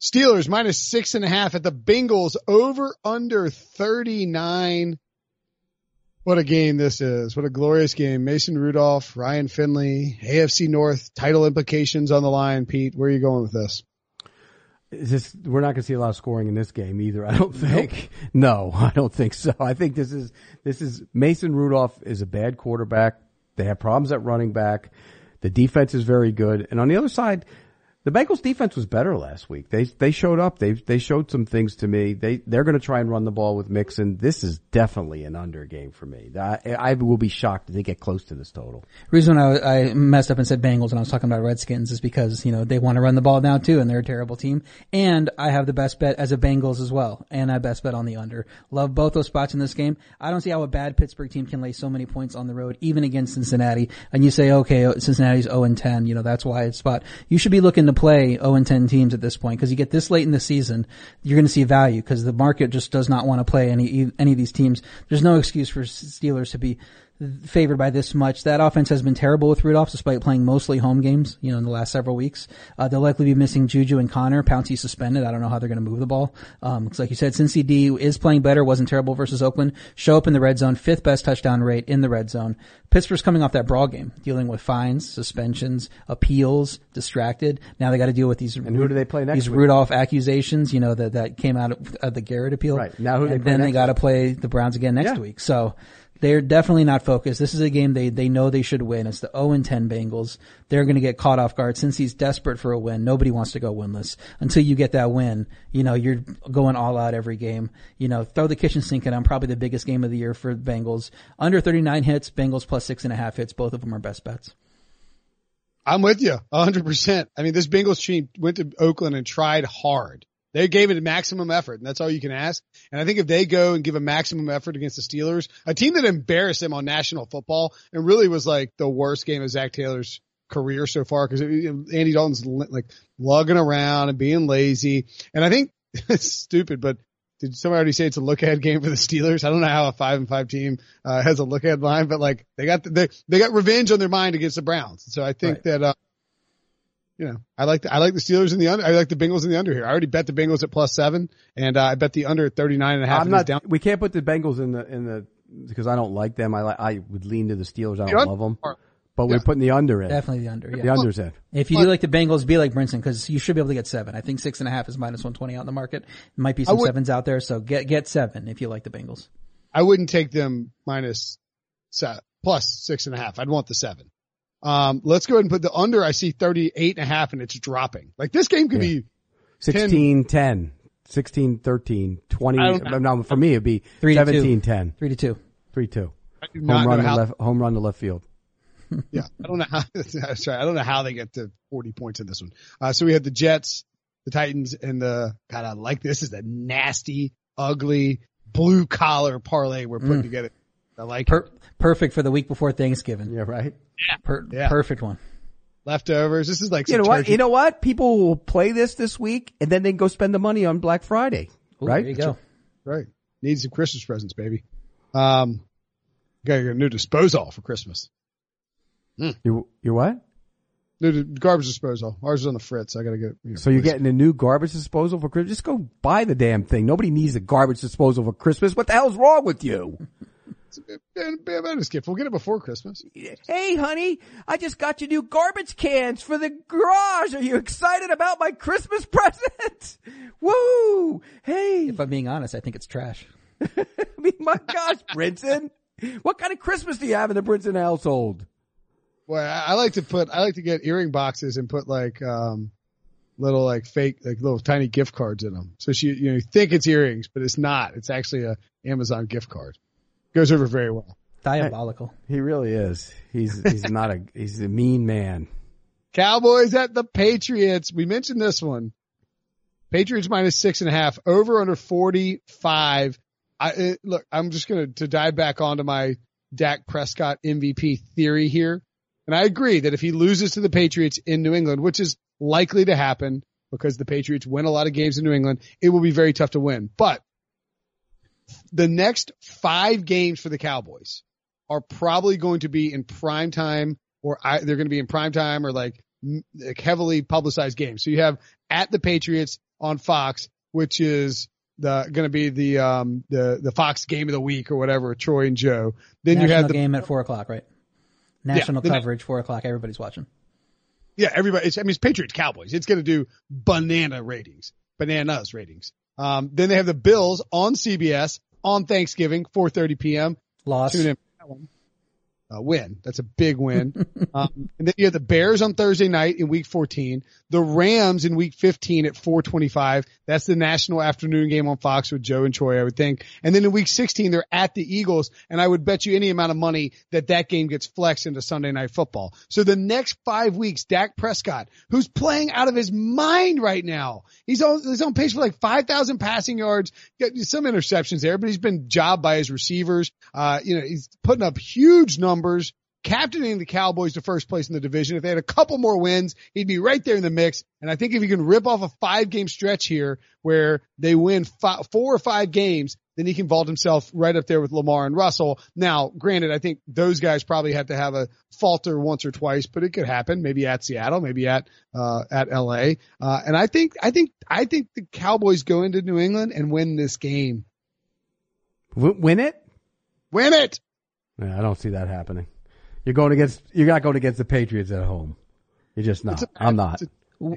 Steelers minus six and a half at the Bengals over under 39. What a game this is. What a glorious game. Mason Rudolph, Ryan Finley, AFC North title implications on the line. Pete, where are you going with this? Is this, we're not going to see a lot of scoring in this game either. I don't think. No, I don't think so. I think this is this is Mason Rudolph is a bad quarterback. They have problems at running back. The defense is very good, and on the other side, the Bengals defense was better last week. They they showed up. They they showed some things to me. They they're going to try and run the ball with Mixon. This is definitely an under game for me. I, I will be shocked if they get close to this total. Reason I, I messed up and said Bengals and I was talking about Redskins is because, you know, they want to run the ball now too and they're a terrible team. And I have the best bet as a Bengals as well. And I best bet on the under. Love both those spots in this game. I don't see how a bad Pittsburgh team can lay so many points on the road, even against Cincinnati. And you say, okay, oh, Cincinnati's 0 and 10, you know, that's why it's spot. You should be looking to play 0 and 10 teams at this point because you get this late in the season, you're going to see value because the market just does not want to play any, any of these teams. There's no excuse for Steelers to be favored by this much. That offense has been terrible with Rudolph, despite playing mostly home games, you know, in the last several weeks. Uh, they'll likely be missing Juju and Conner. Pouncey suspended. I don't know how they're going to move the ball. Um, cause like you said, Cincy D is playing better, wasn't terrible versus Oakland. Show up in the red zone, fifth best touchdown rate in the red zone. Pittsburgh's coming off that brawl game, dealing with fines, suspensions, appeals, distracted. Now they got to deal with these. And who do they play next These week? Rudolph accusations, you know, that, that came out of, of the Garrett appeal. Right. Now who they and play then they got to play the Browns again next Yeah. week. So they're definitely not focused. This is a game they, they know they should win. It's the 0 and 10 Bengals. They're going to get caught off guard since he's desperate for a win. Nobody wants to go winless until you get that win. You know, you're going all out every game. You know, throw the kitchen sink in on probably the biggest game of the year for Bengals. Under 39 hits, Bengals plus six and a half hits. Both of them are best bets. I'm with you hundred percent. I mean, this Bengals team went to Oakland and tried hard. They gave it a maximum effort and that's all you can ask. And I think if they go and give a maximum effort against the Steelers, a team that embarrassed them on national football and really was like the worst game of Zac Taylor's career so far because Andy Dalton's li- like lugging around and being lazy. And I think *laughs* it's stupid, but did somebody already say it's a look ahead game for the Steelers? I don't know how a five and five team uh, has a look ahead line, but like they got the, they they got revenge on their mind against the Browns. So I think Right. that uh, you know I like the, I like the Steelers in the under. I like the Bengals in the under here. I already bet the Bengals at plus seven, and uh, I bet the under at thirty nine and a half. I'm and it's not. down. We can't put the Bengals in the in the because I don't like them. I like. I would lean to the Steelers. I don't under- love them, or- but we're putting the under in. Definitely the under. Yeah. The under's in. If you do like the Bengals, be like Brinson because you should be able to get seven. I think six and a half is minus one twenty out in the market. Might be some would- sevens out there, so get get seven if you like the Bengals. I wouldn't take them minus se- plus six and a half. I'd want the seven. Um, let's go ahead and put the under. I see 38 and a half and it's dropping. Like this game could Yeah. be 16 10, 16 13, 20. I don't. No, for me, it'd be Three to 17 two. 10, Three to two. 3 2. Home run, to how. left, home run to left field. *laughs* Yeah, I don't know how. *laughs* That's right. I don't know how they get to 40 points in this one. Uh, so we have the Jets, the Titans, and the God. I like this. This is a nasty, ugly, blue collar parlay we're putting together. I like it. Per- perfect for the week before Thanksgiving. Yeah, right. Per- Yeah. Perfect one. leftovers. This is like You know what? turkey. You know what? People will play this this week and then they go spend the money on Black Friday. Ooh, right? There you go. Right. Need some Christmas presents, baby. Um, got a new disposal for Christmas. You, you what? New garbage disposal. Ours is on the fritz. I gotta get. You know, So you're please. getting a new garbage disposal for Christmas? Just go buy the damn thing. Nobody needs a garbage disposal for Christmas. What the hell's wrong with you? Yeah, yeah, bonus gift. We'll get it before Christmas. Hey, honey, I just got you new garbage cans for the garage. Are you excited about my Christmas *laughs* present? Woo! Hey, If I'm being honest, I think it's trash. *laughs* I mean, my gosh, *laughs* Brinson. What kind of Christmas do you have in the Brinson household? Well, I, I like to put. I like to get earring boxes and put like um little like fake like little tiny gift cards in them. So she you know you think it's earrings, but it's not. It's actually a Amazon gift card. Goes over very well. Diabolical. He really is. He's he's not a *laughs* he's a mean man. Cowboys at the Patriots. We mentioned this one. Patriots minus six and a half. Over under forty five. I uh, look. I'm just gonna to dive back onto my Dak Prescott MVP theory here, and I agree that if he loses to the Patriots in New England, which is likely to happen because the Patriots win a lot of games in New England, it will be very tough to win. But the next five games for the Cowboys are probably going to be in prime time or I, they're going to be in prime time or like, like heavily publicized games. So you have at the Patriots on Fox, which is the going to be the um the the Fox game of the week or whatever, Troy and Joe. Then National you have the game at four o'clock, right? National the- coverage, four o'clock. Everybody's watching. yeah everybody. It's, I mean it's Patriots Cowboys. It's going to do banana ratings, bananas ratings. Um, then they have the Bills on CBS on Thanksgiving, 4:30 p.m. Loss. Tune in for that one. Uh, win. That's a big win. *laughs* um, and then you have the Bears on Thursday night in week 14, the Rams in week 15 at 425. That's the national afternoon game on Fox with Joe and Troy, I would think. And then in week 16, they're at the Eagles. And I would bet you any amount of money that that game gets flexed into Sunday night football. So the next five weeks, Dak Prescott, who's playing out of his mind right now. He's on, he's on pace for like 5,000 passing yards, got some interceptions there, but he's been jobbed by his receivers. Uh, you know, he's putting up huge numbers, captaining the Cowboys to first place in the division. If they had a couple more wins, he'd be right there in the mix. And I think if he can rip off a five game stretch here where they win fi- four or five games, then he can vault himself right up there with Lamar and Russell. Now, granted, I think those guys probably have to have a falter once or twice, but it could happen. Maybe at Seattle, maybe at, uh, at LA. Uh, and I think, I think, I think the Cowboys go into New England and win this game. W- win it? Win it! Yeah, I don't see that happening. You're going against you're not going against the Patriots at home. You're just not. I'm not. it's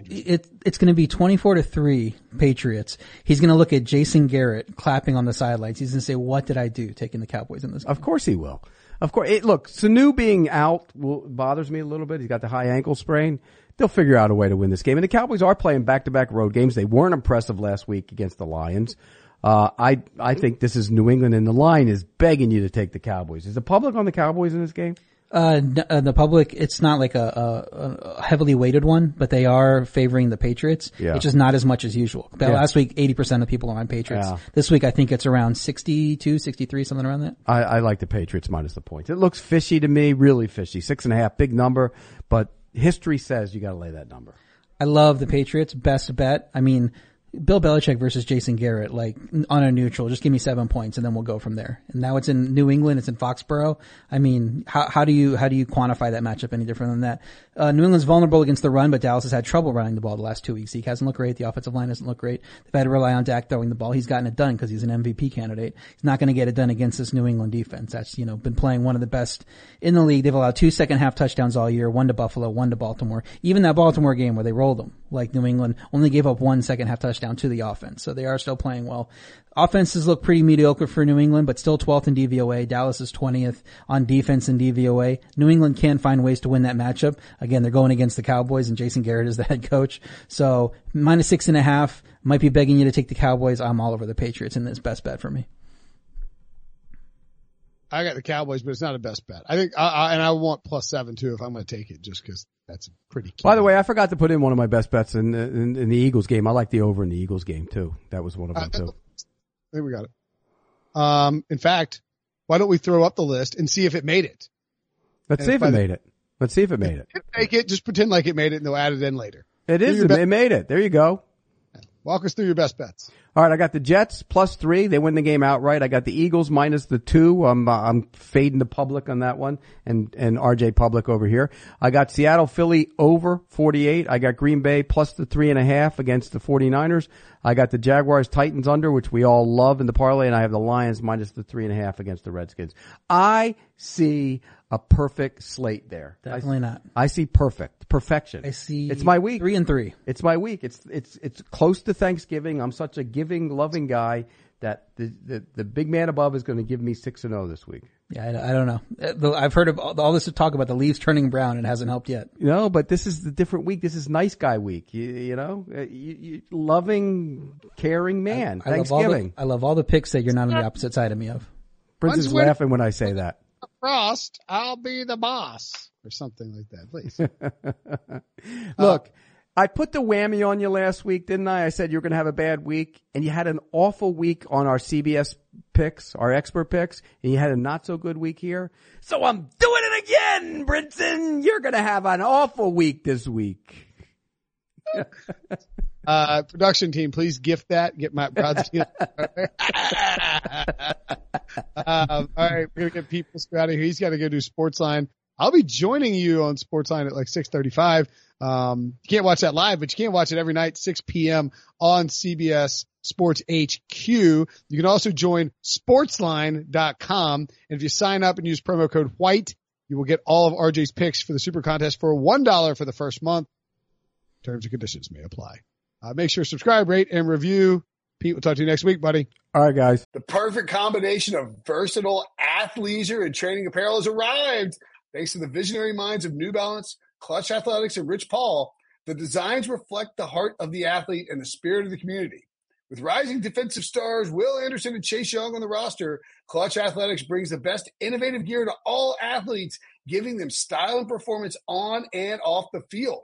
It, it's going to be 24 to 3 Patriots. He's going to look at Jason Garrett clapping on the sidelines. He's going to say, what did I do taking the Cowboys in this game? Of course he will. Of course. It, look, Sanu being out will, bothers me a little bit. He's got the high ankle sprain. They'll figure out a way to win this game. And the Cowboys are playing back-to-back road games. They weren't impressive last week against the Lions. Uh, I, I think this is New England and the line is begging you to take the Cowboys. Is the public on the Cowboys in this game? Uh, uh, the public, it's not like a, a, a heavily weighted one, but they are favoring the Patriots. Yeah. It's just not as much as usual. Yeah. Last week, 80% of people are on Patriots. Yeah. This week, I think it's around 62, 63, something around that. I, I like the Patriots minus the points. It looks fishy to me, really fishy. Six and a half, big number, but history says you gotta lay that number. I love the Patriots. Best bet. I mean, Bill Belichick versus Jason Garrett, like on a neutral, just give me seven points and then we'll go from there. And now it's in New England, it's in Foxborough. I mean, how, how do you, how do you quantify that matchup any different than that? Uh, New England's vulnerable against the run, but Dallas has had trouble running the ball the last two weeks. Zeke hasn't looked great. The offensive line doesn't look great. They've had to rely on Dak throwing the ball. He's gotten it done because he's an MVP candidate. He's not going to get it done against this New England defense. That's, you know, been playing one of the best in the league. They've allowed two second half touchdowns all year, one to Buffalo, one to Baltimore. Even that Baltimore game where they rolled them, like New England only gave up one second half touchdown to the offense. So they are still playing well. Offenses look pretty mediocre for New England, but still 12th in DVOA. Dallas is 20th on defense in DVOA. New England can find ways to win that matchup. Again, they're going against the Cowboys and Jason Garrett is the *laughs* head coach. So minus six and a half might be begging you to take the Cowboys. I'm all over the Patriots and it's best bet for me. I got the Cowboys, but it's not a best bet. I think, I, I, and I want plus seven too if I'm going to take it, just because that's pretty. Key. By the way, I forgot to put in one of my best bets in, in, in the Eagles game. I like the over in the Eagles game too. That was one of them too. *laughs* there we got it. Um, in fact, why don't we throw up the list and see if it made it? Let's And see if it the- made it. Let's see if it made it. If it Make it. Just pretend like it made it, and they'll add it in later. It is. It made it. There you go. Walk us through your best bets. All right, I got the Jets plus three. They win the game outright. I got the Eagles minus the two. I'm uh, I'm fading the public on that one, and and RJ Public over here. I got Seattle Philly over 48. I got Green Bay plus the three and a half against the 49ers. I got the Jaguars Titans under, which we all love in the parlay, and I have the Lions minus the three and a half against the Redskins. I see a perfect slate there. Definitely I, not. I see perfect perfection. I see. It's my week. Three and three. It's my week. It's it's it's close to Thanksgiving. I'm such a giving, loving guy that the the, the big man above is going to give me six and zero this week. Yeah, I, I don't know. Uh, I've heard of all, all this talk about the leaves turning brown and it hasn't helped yet. No, but this is the different week. This is nice guy week. You, you know, Uh, you, you, loving, caring man. I love all the, Thanksgiving. I love all the picks that you're not on the opposite side of me of. Prince is laughing when I say that. Frost, I'll be the boss or something like that, please. *laughs* Look, I put the whammy on you last week, didn't I? I said you were going to have a bad week, and you had an awful week on our CBS picks, our expert picks, and you had a not so good week here. So I'm doing it again, Brinson. You're going to have an awful week this week. *laughs* *laughs* Uh, production team, please gift that. Get Matt Brodsky. *laughs* um, all right, we're gonna get people out of here. He's got to go do Sportsline. I'll be joining you on Sportsline at like 6:35. Um, you can't watch that live, but you can watch it every night, 6 p.m. on CBS Sports HQ. You can also join Sportsline.com, and if you sign up and use promo code White, you will get all of RJ's picks for the Super Contest for one dollar for the first month. Terms and conditions may apply. Uh, make sure to subscribe, rate, and review. Pete, we'll talk to you next week, buddy. All right, guys. The perfect combination of versatile athleisure and training apparel has arrived. Thanks to the visionary minds of New Balance, Clutch Athletics, and Rich Paul, the designs reflect the heart of the athlete and the spirit of the community. With rising defensive stars Will Anderson and Chase Young on the roster, Clutch Athletics brings the best innovative gear to all athletes, giving them style and performance on and off the field.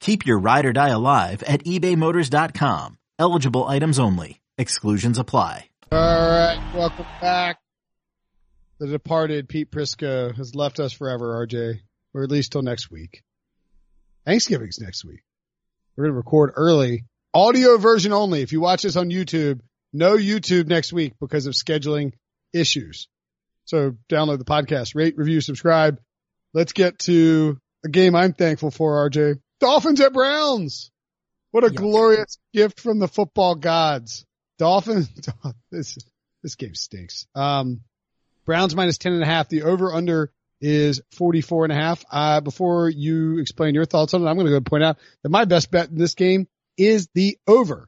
Keep your ride or die alive at ebaymotors.com. Eligible items only. Exclusions apply. All right, welcome back. The departed Pete Prisco has left us forever, RJ, or at least till next week. Thanksgiving's next week. We're going to record early, audio version only. If you watch this on YouTube, no YouTube next week because of scheduling issues. So download the podcast, rate, review, subscribe. Let's get to a game I'm thankful for, RJ. Dolphins at Browns. What a Yuck. glorious gift from the football gods. Dolphins. *laughs* This, this game stinks. Um, Browns minus 10 and a half. The over under is 44 and a half. Uh, before you explain your thoughts on it, I'm going to go and point out that my best bet in this game is the over.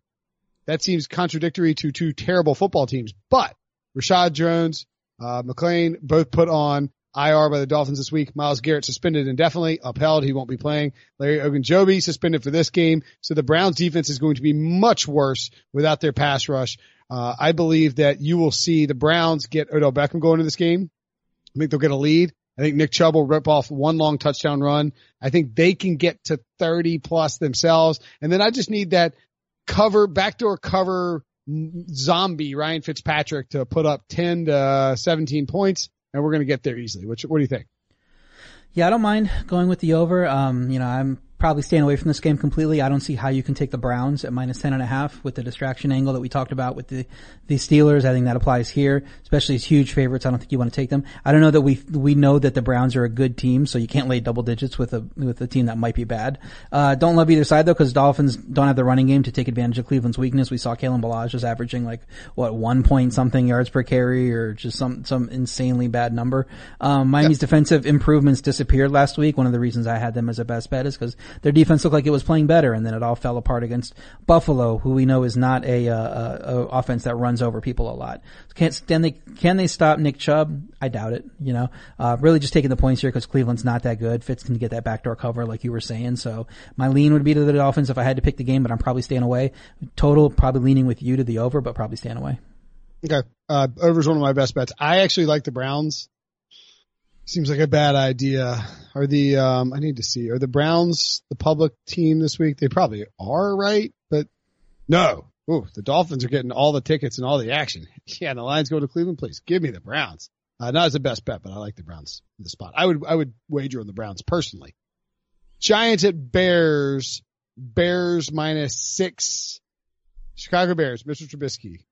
That seems contradictory to two terrible football teams, but Reshad Jones, uh, McLean both put on IR by the Dolphins this week. Myles Garrett suspended indefinitely, upheld. He won't be playing. Larry Ogunjobi suspended for this game. So the Browns defense is going to be much worse without their pass rush. Uh, I believe that you will see the Browns get Odell Beckham going into this game. I think they'll get a lead. I think Nick Chubb will rip off one long touchdown run. I think they can get to 30 plus themselves. And then I just need that cover, backdoor cover zombie Ryan Fitzpatrick to put up 10 to 17 points. And we're going to get there easily. What, what do you think? Yeah, I don't mind going with the over. Um, you know, I'm probably staying away from this game completely. I don't see how you can take the Browns at minus ten and a half with the distraction angle that we talked about with the the Steelers. I think that applies here, especially as huge favorites. I don't think you want to take them. I don't know that we we know that the Browns are a good team, so you can't lay double digits with a with a team that might be bad. Uh, don't love either side though, because Dolphins don't have the running game to take advantage of Cleveland's weakness. We saw Kalen Ballage just averaging like what one point something yards per carry, or just some some insanely bad number. Um, Miami's yep. defensive improvements disappeared last week. One of the reasons I had them as a best bet is because their defense looked like it was playing better, and then it all fell apart against Buffalo, who we know is not a, uh, a, a offense that runs over people a lot. Can, can they can they stop Nick Chubb? I doubt it. You know, uh, really just taking the points here because Cleveland's not that good. Fitz can get that backdoor cover like you were saying. So my lean would be to the Dolphins if I had to pick the game, but I'm probably staying away. Total probably leaning with you to the over, but probably staying away. Okay, uh, is one of my best bets. I actually like the Browns seems like a bad idea. Are the um I need to see are the Browns the public team this week? They probably are, right? But no. Ooh, the Dolphins are getting all the tickets and all the action. *laughs* Yeah, the Lions go to Cleveland, please give me the Browns. Uh, not as the best bet, but I like the Browns in the spot. I would I would wager on the Browns personally. Giants at Bears. Bears minus six. Chicago Bears, Mr. Trubisky,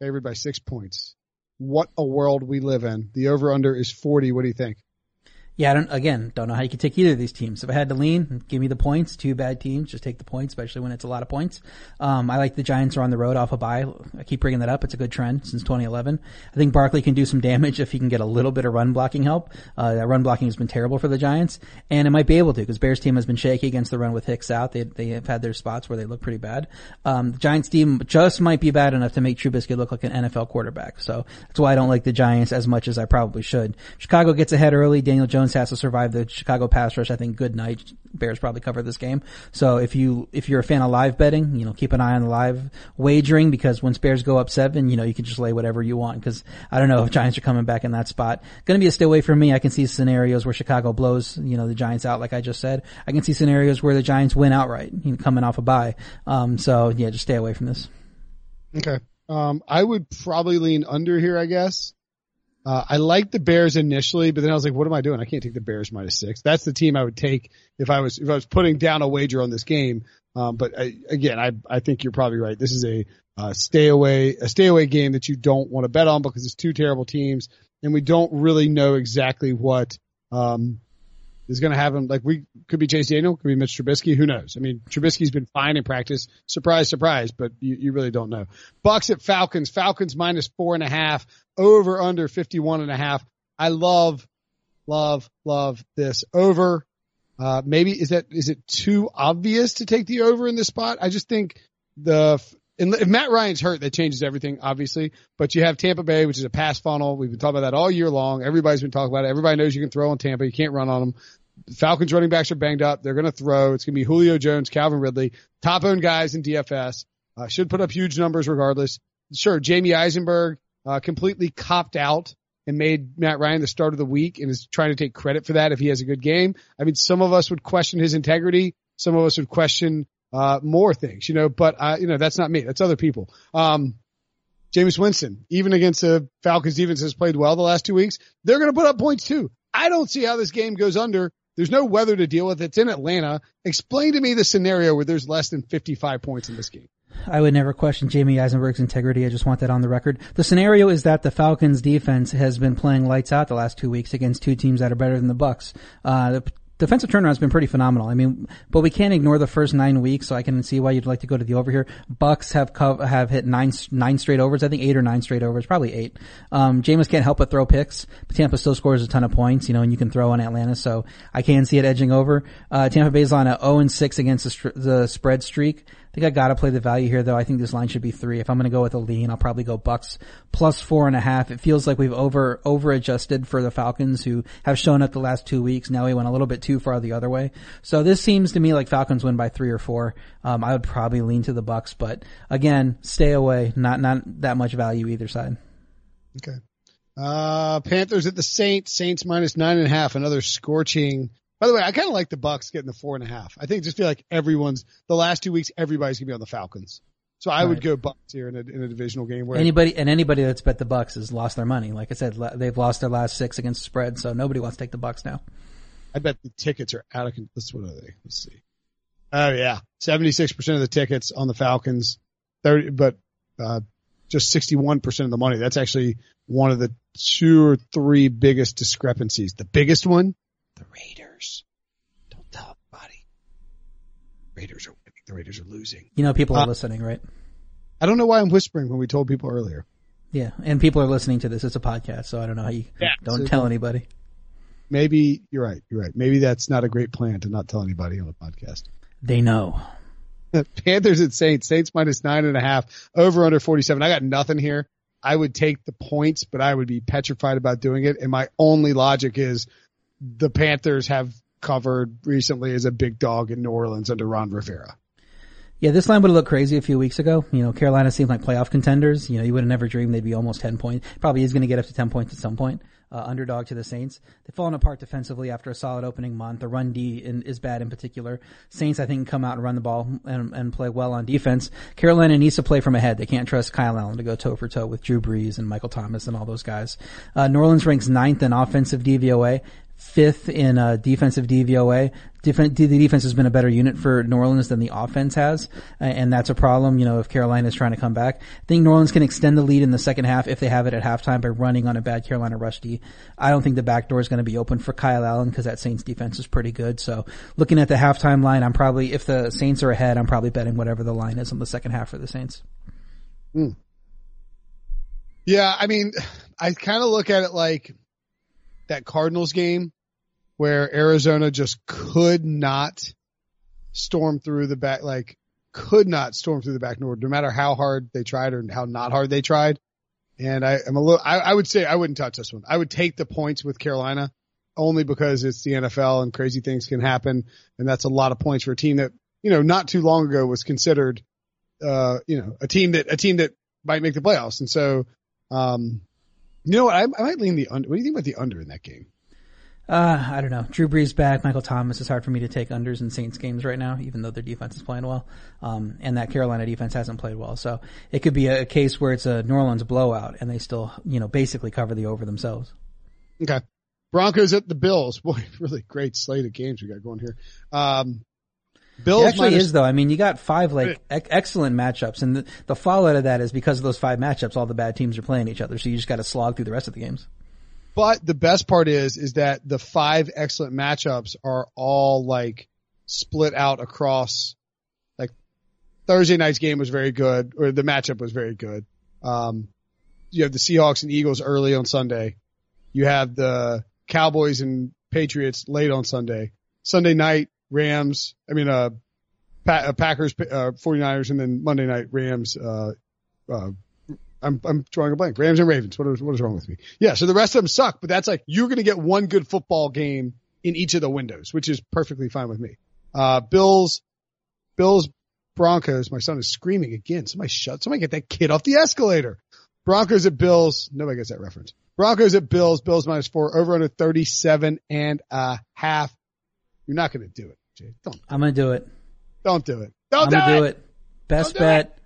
favored by six points what a world we live in. The over under is 40. What do you think? Yeah, I don't, again, don't know how you could take either of these teams. If I had to lean, give me the points. Two bad teams, just take the points, especially when it's a lot of points. Um, I like the Giants are on the road off a bye. I keep bringing that up. It's a good trend since 2011. I think Barkley can do some damage if he can get a little bit of run blocking help. Uh, that run blocking has been terrible for the Giants, and it might be able to because Bears team has been shaky against the run with Hicks out. They they have had their spots where they look pretty bad. Um, the Giants team just might be bad enough to make Trubisky look like an NFL quarterback. So that's why I don't like the Giants as much as I probably should. Chicago gets ahead early. Daniel Jones has to survive the Chicago pass rush. I think good night. Bears probably cover this game. So if you, if you're a fan of live betting, you know, keep an eye on the live wagering because once Bears go up seven, you know, you can just lay whatever you want because I don't know if Giants are coming back in that spot. Going to be a stay away from me. I can see scenarios where Chicago blows, you know, the Giants out like I just said. I can see scenarios where the Giants win outright, you know, coming off a bye. Um, so yeah, just stay away from this. Okay. Um, I would probably lean under here, I guess. Uh, I liked the Bears initially, but then I was like, what am I doing? I can't take the Bears minus six. That's the team I would take if I was, if I was putting down a wager on this game. Um, but I, again, I, I think you're probably right. This is a, uh, stay away, a stay away game that you don't want to bet on because it's two terrible teams and we don't really know exactly what, um, is going to happen. Like we could be Chase Daniel, could be Mitch Trubisky. Who knows? I mean, Trubisky's been fine in practice. Surprise, surprise, but you, you really don't know. Bucks at Falcons. Falcons minus four and a half over under 51 and a half. I love, love, love this over. Uh, maybe is that, is it too obvious to take the over in this spot? I just think the, if Matt Ryan's hurt, that changes everything, obviously. But you have Tampa Bay, which is a pass funnel. We've been talking about that all year long. Everybody's been talking about it. Everybody knows you can throw on Tampa. You can't run on them. Falcons running backs are banged up. They're going to throw. It's going to be Julio Jones, Calvin Ridley, top owned guys in DFS. Uh, should put up huge numbers regardless. Sure, Jamey Eisenberg, uh, completely copped out and made Matt Ryan the start of the week and is trying to take credit for that if he has a good game. I mean, some of us would question his integrity. Some of us would question, uh, more things, you know, but, uh, you know, that's not me. That's other people. Um, Jameis Winston, even against the Falcons defense has played well the last two weeks. They're going to put up points too. I don't see how this game goes under there's no weather to deal with. It's in Atlanta. Explain to me the scenario where there's less than 55 points in this game. I would never question Jamey Eisenberg's integrity. I just want that on the record. The scenario is that the Falcons defense has been playing lights out the last two weeks against two teams that are better than the Bucks. Uh, the defensive turnaround's been pretty phenomenal. I mean, but we can't ignore the first nine weeks, so I can see why you'd like to go to the over here. Bucks have have hit nine nine straight overs. I think eight or nine straight overs, probably eight. Um, Jameis can't help but throw picks. But Tampa still scores a ton of points, you know, and you can throw on Atlanta, so I can see it edging over. Uh, Tampa Bay's on a 0 and 6 against the, the spread streak. I think I gotta play the value here though. I think this line should be three. If I'm gonna go with a lean, I'll probably go Bucks plus four and a half. It feels like we've over, over adjusted for the Falcons who have shown up the last two weeks. Now we went a little bit too far the other way. So this seems to me like Falcons win by three or four. Um, I would probably lean to the Bucks, but again, stay away. Not, not that much value either side. Okay. Uh, Panthers at the Saints. Saints minus nine and a half. Another scorching by the way, I kind of like the Bucks getting the four and a half. I think just feel like everyone's the last two weeks, everybody's gonna be on the Falcons. So I right. would go Bucks here in a, in a divisional game where anybody and anybody that's bet the Bucks has lost their money. Like I said, they've lost their last six against spread, so nobody wants to take the Bucks now. I bet the tickets are out of. Let's what are they? Let's see. Oh yeah, seventy six percent of the tickets on the Falcons, thirty, but uh, just sixty one percent of the money. That's actually one of the two or three biggest discrepancies. The biggest one, the Raiders. Don't tell anybody. Raiders are winning. The Raiders are losing. You know, people are Uh, listening, right? I don't know why I'm whispering when we told people earlier. Yeah, and people are listening to this. It's a podcast, so I don't know how you Yeah, don't so- tell anybody. Maybe you're right. You're right. Maybe that's not a great plan to not tell anybody on the podcast. They know. *laughs* Panthers at Saints. Saints minus nine and a half. Over under 47. I got nothing here. I would take the points, but I would be petrified about doing it. And my only logic is the Panthers have covered recently as a big dog in New Orleans under Ron Rivera. Yeah, this line would have looked crazy a few weeks ago. You know, Carolina seemed like playoff contenders. You know, you would have never dreamed they'd be almost 10 points. Probably is going to get up to 10 points at some point. Uh, underdog to the Saints. They've fallen apart defensively after a solid opening month. The run D in, is bad in particular. Saints, I think, come out and run the ball and, and play well on defense. Carolina needs to play from ahead. They can't trust Kyle Allen to go toe for toe with Drew Brees and Michael Thomas and all those guys. Uh, New Orleans ranks ninth in offensive DVOA fifth in uh, defensive DVOA. The defense has been a better unit for New Orleans than the offense has, and that's a problem. You know, if Carolina is trying to come back, I think New Orleans can extend the lead in the second half if they have it at halftime by running on a bad Carolina rush D. I don't think the back door is going to be open for Kyle Allen because that Saints defense is pretty good. So, looking at the halftime line, I'm probably if the Saints are ahead, I'm probably betting whatever the line is on the second half for the Saints. Yeah, I mean, *sighs* I kind of look at it like that Cardinals game where Arizona just could not storm through the back, like could not storm through the back door, no matter how hard they tried or how not hard they tried. And I am a little, I, I would say I wouldn't touch this one. I would take the points with Carolina only because it's the NFL and crazy things can happen. And that's a lot of points for a team that, you know, not too long ago was considered, uh, you know, a team that, a team that might make the playoffs. And so, um, you know? I, I might lean the under. What do you think about the under in that game? Uh, I don't know. Drew Brees back, Michael Thomas. It's hard for me to take unders in Saints games right now, even though their defense is playing well. Um, and that Carolina defense hasn't played well. So it could be a, a case where it's a New Orleans blowout and they still, you know, basically cover the over themselves. Okay. Broncos at the Bills. *laughs* Boy, really great slate of games we got going here. Um, Bills It actually minus- is though. I mean, you got five like ec- excellent matchups and the, the fallout of that is because of those five matchups, all the bad teams are playing each other. So you just got to slog through the rest of the games. But the best part is, is that the five excellent matchups are all like split out across, like Thursday night's game was very good, or the matchup was very good. Um, you have the Seahawks and Eagles early on Sunday. You have the Cowboys and Patriots late on Sunday. Sunday night, Rams, I mean, uh, pa- uh Packers, uh, 49ers, and then Monday night, Rams, uh, uh, I'm, I'm drawing a blank. Rams and Ravens. What is, what is wrong with me? Yeah. So the rest of them suck, but that's like, you're going to get one good football game in each of the windows, which is perfectly fine with me. Uh, Bills, Bills, Broncos. My son is screaming again. Somebody shut, somebody get that kid off the escalator. Broncos at Bills. Nobody gets that reference. Broncos at Bills. Bills minus four over under 37 and a half. You're not going to do it, Jay. Don't, I'm going to do it. don't do it. Don't I'm do, gonna it. do it. Best Don't do bet,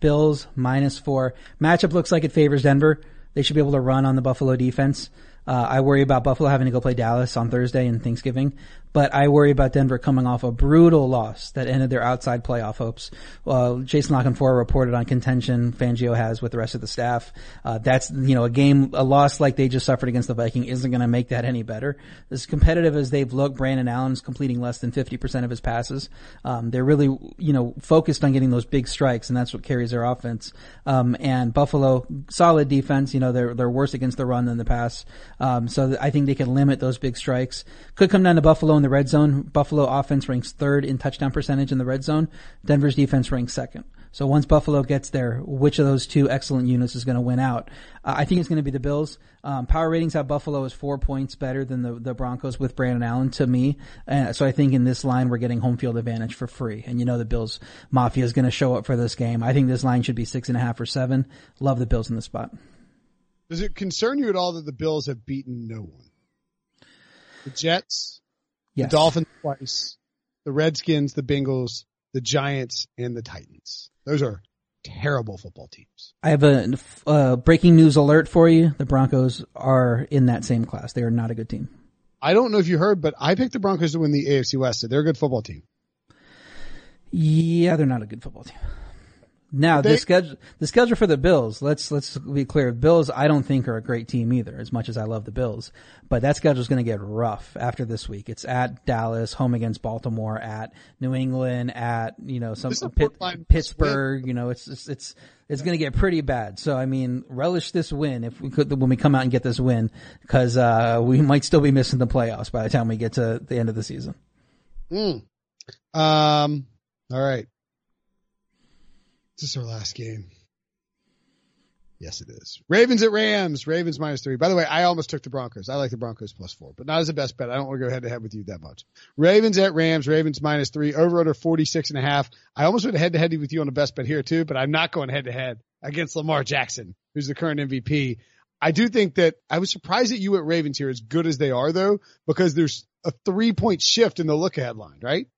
Bills minus four. Matchup looks like it favors Denver. They should be able to run on the Buffalo defense. Uh, I worry about Buffalo having to go play Dallas on Thursday and Thanksgiving, but I worry about Denver coming off a brutal loss that ended their outside playoff hopes. Uh, Jason La Canfora reported on contention Fangio has with the rest of the staff. Uh, that's, you know, a game, a loss like they just suffered against the Viking isn't going to make that any better. As competitive as they've looked, Brandon Allen's completing less than 50% of his passes. Um, they're really, you know, focused on getting those big strikes and that's what carries their offense. Um, and Buffalo, solid defense, you know, they're, they're worse against the run than the pass. Um, so I think they can limit those big strikes. Could come down to Buffalo in the red zone. Buffalo offense ranks third in touchdown percentage in the red zone. Denver's defense ranks second. So once Buffalo gets there, which of those two excellent units is going to win out? Uh, I think it's going to be the Bills. Um, power ratings have Buffalo is four points better than the, the Broncos with Brandon Allen to me. Uh, so I think in this line, we're getting home field advantage for free. And you know the Bills Mafia is going to show up for this game. I think this line should be six and a half or seven. Love the Bills in this spot. Does it concern you at all that the Bills have beaten no one? The Jets, Yes. the Dolphins twice, the Redskins, the Bengals, the Giants, and the Titans. Those are terrible football teams. I have a uh, breaking news alert for you. The Broncos are in that same class. They are not a good team. I don't know if you heard, but I picked the Broncos to win the AFC West. So they're a good football team. Yeah, they're not a good football team. Now They- the schedule, the schedule for the Bills. Let's let's be clear. Bills, I don't think are a great team either. As much as I love the Bills, but that schedule is going to get rough after this week. It's at Dallas, home against Baltimore, at New England, at you know some This is a Pitt, Pittsburgh. You know, it's it's it's it's going to get pretty bad. So I mean, relish this win if we could when we come out and get this win, because uh, we might still be missing the playoffs by the time we get to the end of the season. Mm. Um, all right. This is our last game? Yes, it is. Ravens at Rams. Ravens minus three. By the way, I almost took the Broncos. I like the Broncos plus four, but not as a best bet. I don't want to go head to head with you that much. Ravens at Rams. Ravens minus three. Over under 46 and a half. I almost went head to head with you on the best bet here too, but I'm not going head to head against Lamar Jackson, who's the current MVP. I do think that I was surprised that you at Ravens here as good as they are though, because there's a three point shift in the look ahead line, right?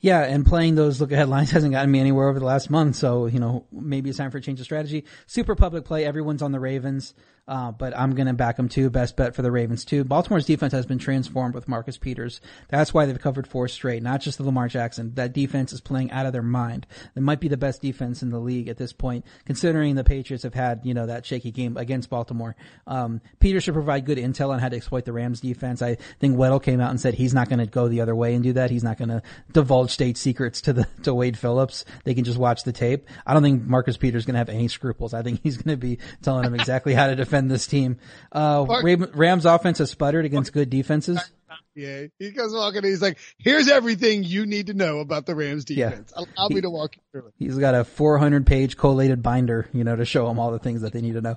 Yeah, and playing those look ahead lines *laughs* hasn't gotten me anywhere over the last month. So, you know, maybe it's time for a change of strategy. Super public play. Everyone's on the Ravens. Uh, but I'm going to back them too. Best bet for the Ravens too. Baltimore's defense has been transformed with Marcus Peters. That's why they've covered four straight, not just the Lamar Jackson. That defense is playing out of their mind. It might be the best defense in the league at this point, considering the Patriots have had, you know, that shaky game against Baltimore. Um, Peters should provide good intel on how to exploit the Rams defense. I think Weddle came out and said he's not going to go the other way and do that. He's not going to divulge state secrets to the, to Wade Phillips. They can just watch the tape. I don't think Marcus Peters is going to have any scruples. I think he's going to be telling them exactly how to defend this team. Uh, Rams offense has sputtered against good defenses. Yeah. He goes walking and he's like, here's everything you need to know about the Rams Yeah. defense. Allow me to walk you through it. He's got a 400 page collated binder, you know, to show them all the things that they need to know.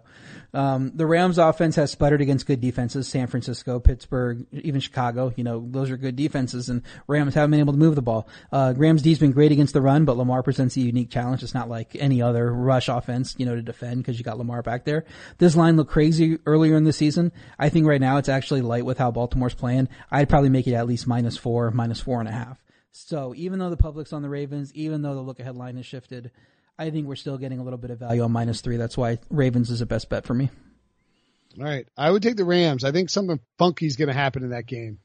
Um, the Rams offense has sputtered against good defenses, San Francisco, Pittsburgh, even Chicago, you know, those are good defenses and Rams haven't been able to move the ball. Uh, Rams D's been great against the run, but Lamar presents a unique challenge. It's not like any other rush offense, you know, to defend because you got Lamar back there. This line looked crazy earlier in the season. I think right now it's actually light with how Baltimore's playing. I'd probably make it at least minus four, minus four and a half. So even though the public's on the Ravens, even though the look ahead line has shifted, I think we're still getting a little bit of value on minus three. That's why Ravens is the best bet for me. All right. I would take the Rams. I think something funky is going to happen in that game.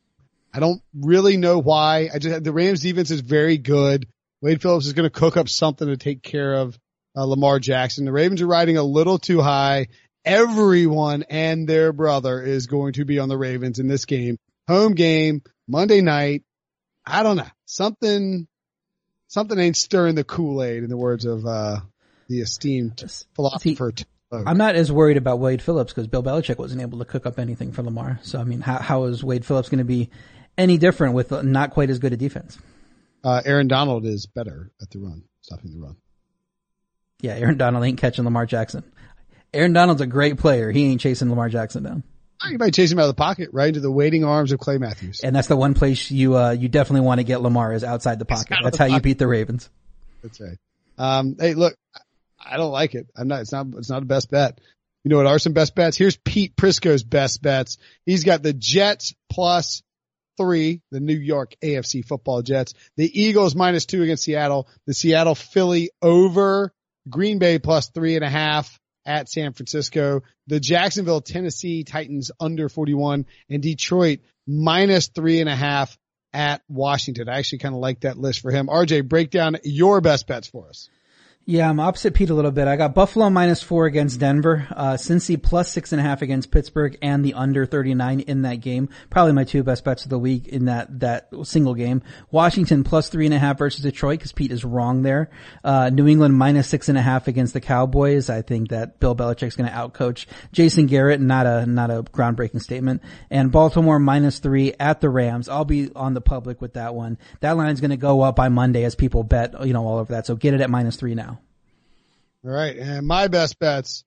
I don't really know why. I just, the Rams defense is very good. Wade Phillips is going to cook up something to take care of uh, Lamar Jackson. The Ravens are riding a little too high. Everyone and their brother is going to be on the Ravens in this game. Home game, Monday night. I don't know. Something, something ain't stirring the Kool-Aid in the words of, uh, the esteemed philosopher. Logue. I'm not as worried about Wade Phillips because Bill Belichick wasn't able to cook up anything for Lamar. So I mean, how, how is Wade Phillips going to be any different with not quite as good a defense? Uh, Aaron Donald is better at the run, stopping the run. Yeah, Aaron Donald ain't catching Lamar Jackson. Aaron Donald's a great player. He ain't chasing Lamar Jackson down. You might chase him out of the pocket right into the waiting arms of Clay Matthews. And that's the one place you, uh, you definitely want to get Lamar is outside the pocket. That's the how you beat the Ravens. That's right. Um, hey, look, I don't like it. I'm not, it's not, it's not a best bet. You know what are some best bets? Here's Pete Prisco's best bets. He's got the Jets plus three, the New York AFC football Jets, the Eagles minus two against Seattle, the Seattle Philly over Green Bay plus three and a half at San Francisco, the Jacksonville Tennessee Titans under 41 and Detroit minus three and a half at Washington. I actually kind of like that list for him. RJ, break down your best bets for us. Yeah, I'm opposite Pete a little bit. I got Buffalo minus four against Denver, uh, Cincy plus six and a half against Pittsburgh and the under 39 in that game. Probably my two best bets of the week in that, that single game. Washington plus three and a half versus Detroit because Pete is wrong there. Uh, New England minus six and a half against the Cowboys. I think that Bill Belichick's going to outcoach Jason Garrett. Not a, not a groundbreaking statement. And Baltimore minus three at the Rams. I'll be on the public with that one. That line's going to go up by Monday as people bet, you know, all over that. So get it at minus three now. All right. And my best bets,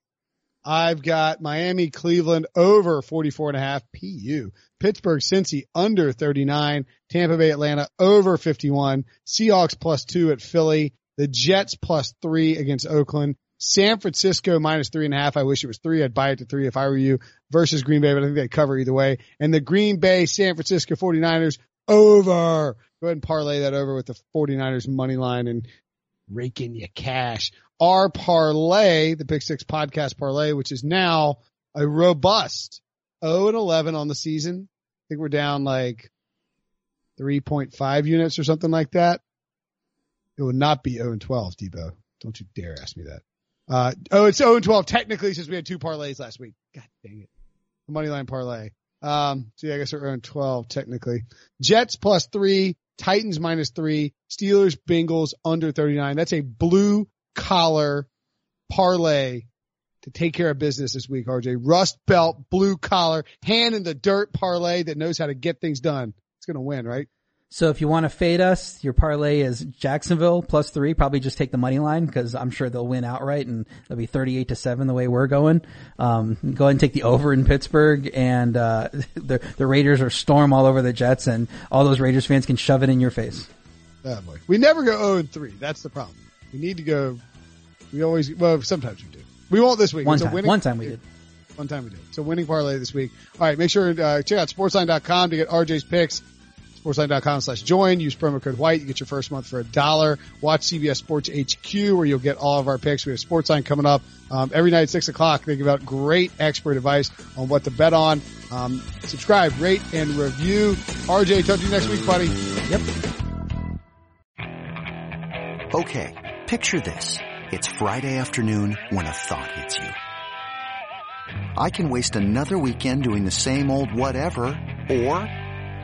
I've got Miami, Cleveland over 44 and a half PU, Pittsburgh, Cincy under 39, Tampa Bay, Atlanta over 51, Seahawks plus two at Philly, the Jets plus three against Oakland, San Francisco minus three and a half. I wish it was three. I'd buy it to three if I were you versus Green Bay, but I think they cover either way. And the Green Bay, San Francisco 49ers over. Go ahead and parlay that over with the 49ers money line and rake in your cash. Our parlay, the Big Six podcast parlay, which is now a robust 0 and 11 on the season. I think we're down like 3.5 units or something like that. It will not be 0 and 12, Debo. Don't you dare ask me that. Uh, oh, it's 0 and 12 technically since we had two parlays last week. God dang it. The money line parlay. Um, so yeah, I guess we're 0 and 12 technically. Jets plus three, Titans minus three, Steelers, Bengals under 39. That's a blue collar parlay to take care of business this week, RJ. Rust belt, blue collar, hand in the dirt parlay that knows how to get things done. It's going to win, right? So if you want to fade us, your parlay is Jacksonville plus three. Probably just take the money line because I'm sure they'll win outright and it'll be 38 to seven the way we're going. Um, go ahead and take the over in Pittsburgh and, uh, *laughs* the, the Raiders are storm all over the Jets and all those Raiders fans can shove it in your face. Oh boy. We never go 0 and 3. That's the problem. We need to go, we always, well, sometimes we do. We won't this week. One It's time, winning- one time we did. One time we did. A winning parlay this week. All right. Make sure, uh, check out sportsline.com to get RJ's picks. Sportsline.com slash join. Use promo code white. You get your first month for a dollar. Watch CBS Sports HQ where you'll get all of our picks. We have Sportsline coming up, um, every night at six o'clock. They give out great expert advice on what to bet on. Um, subscribe, rate, and review. RJ, talk to you next week, buddy. Yep. Okay, picture this. It's Friday afternoon when a thought hits you. I can waste another weekend doing the same old whatever, or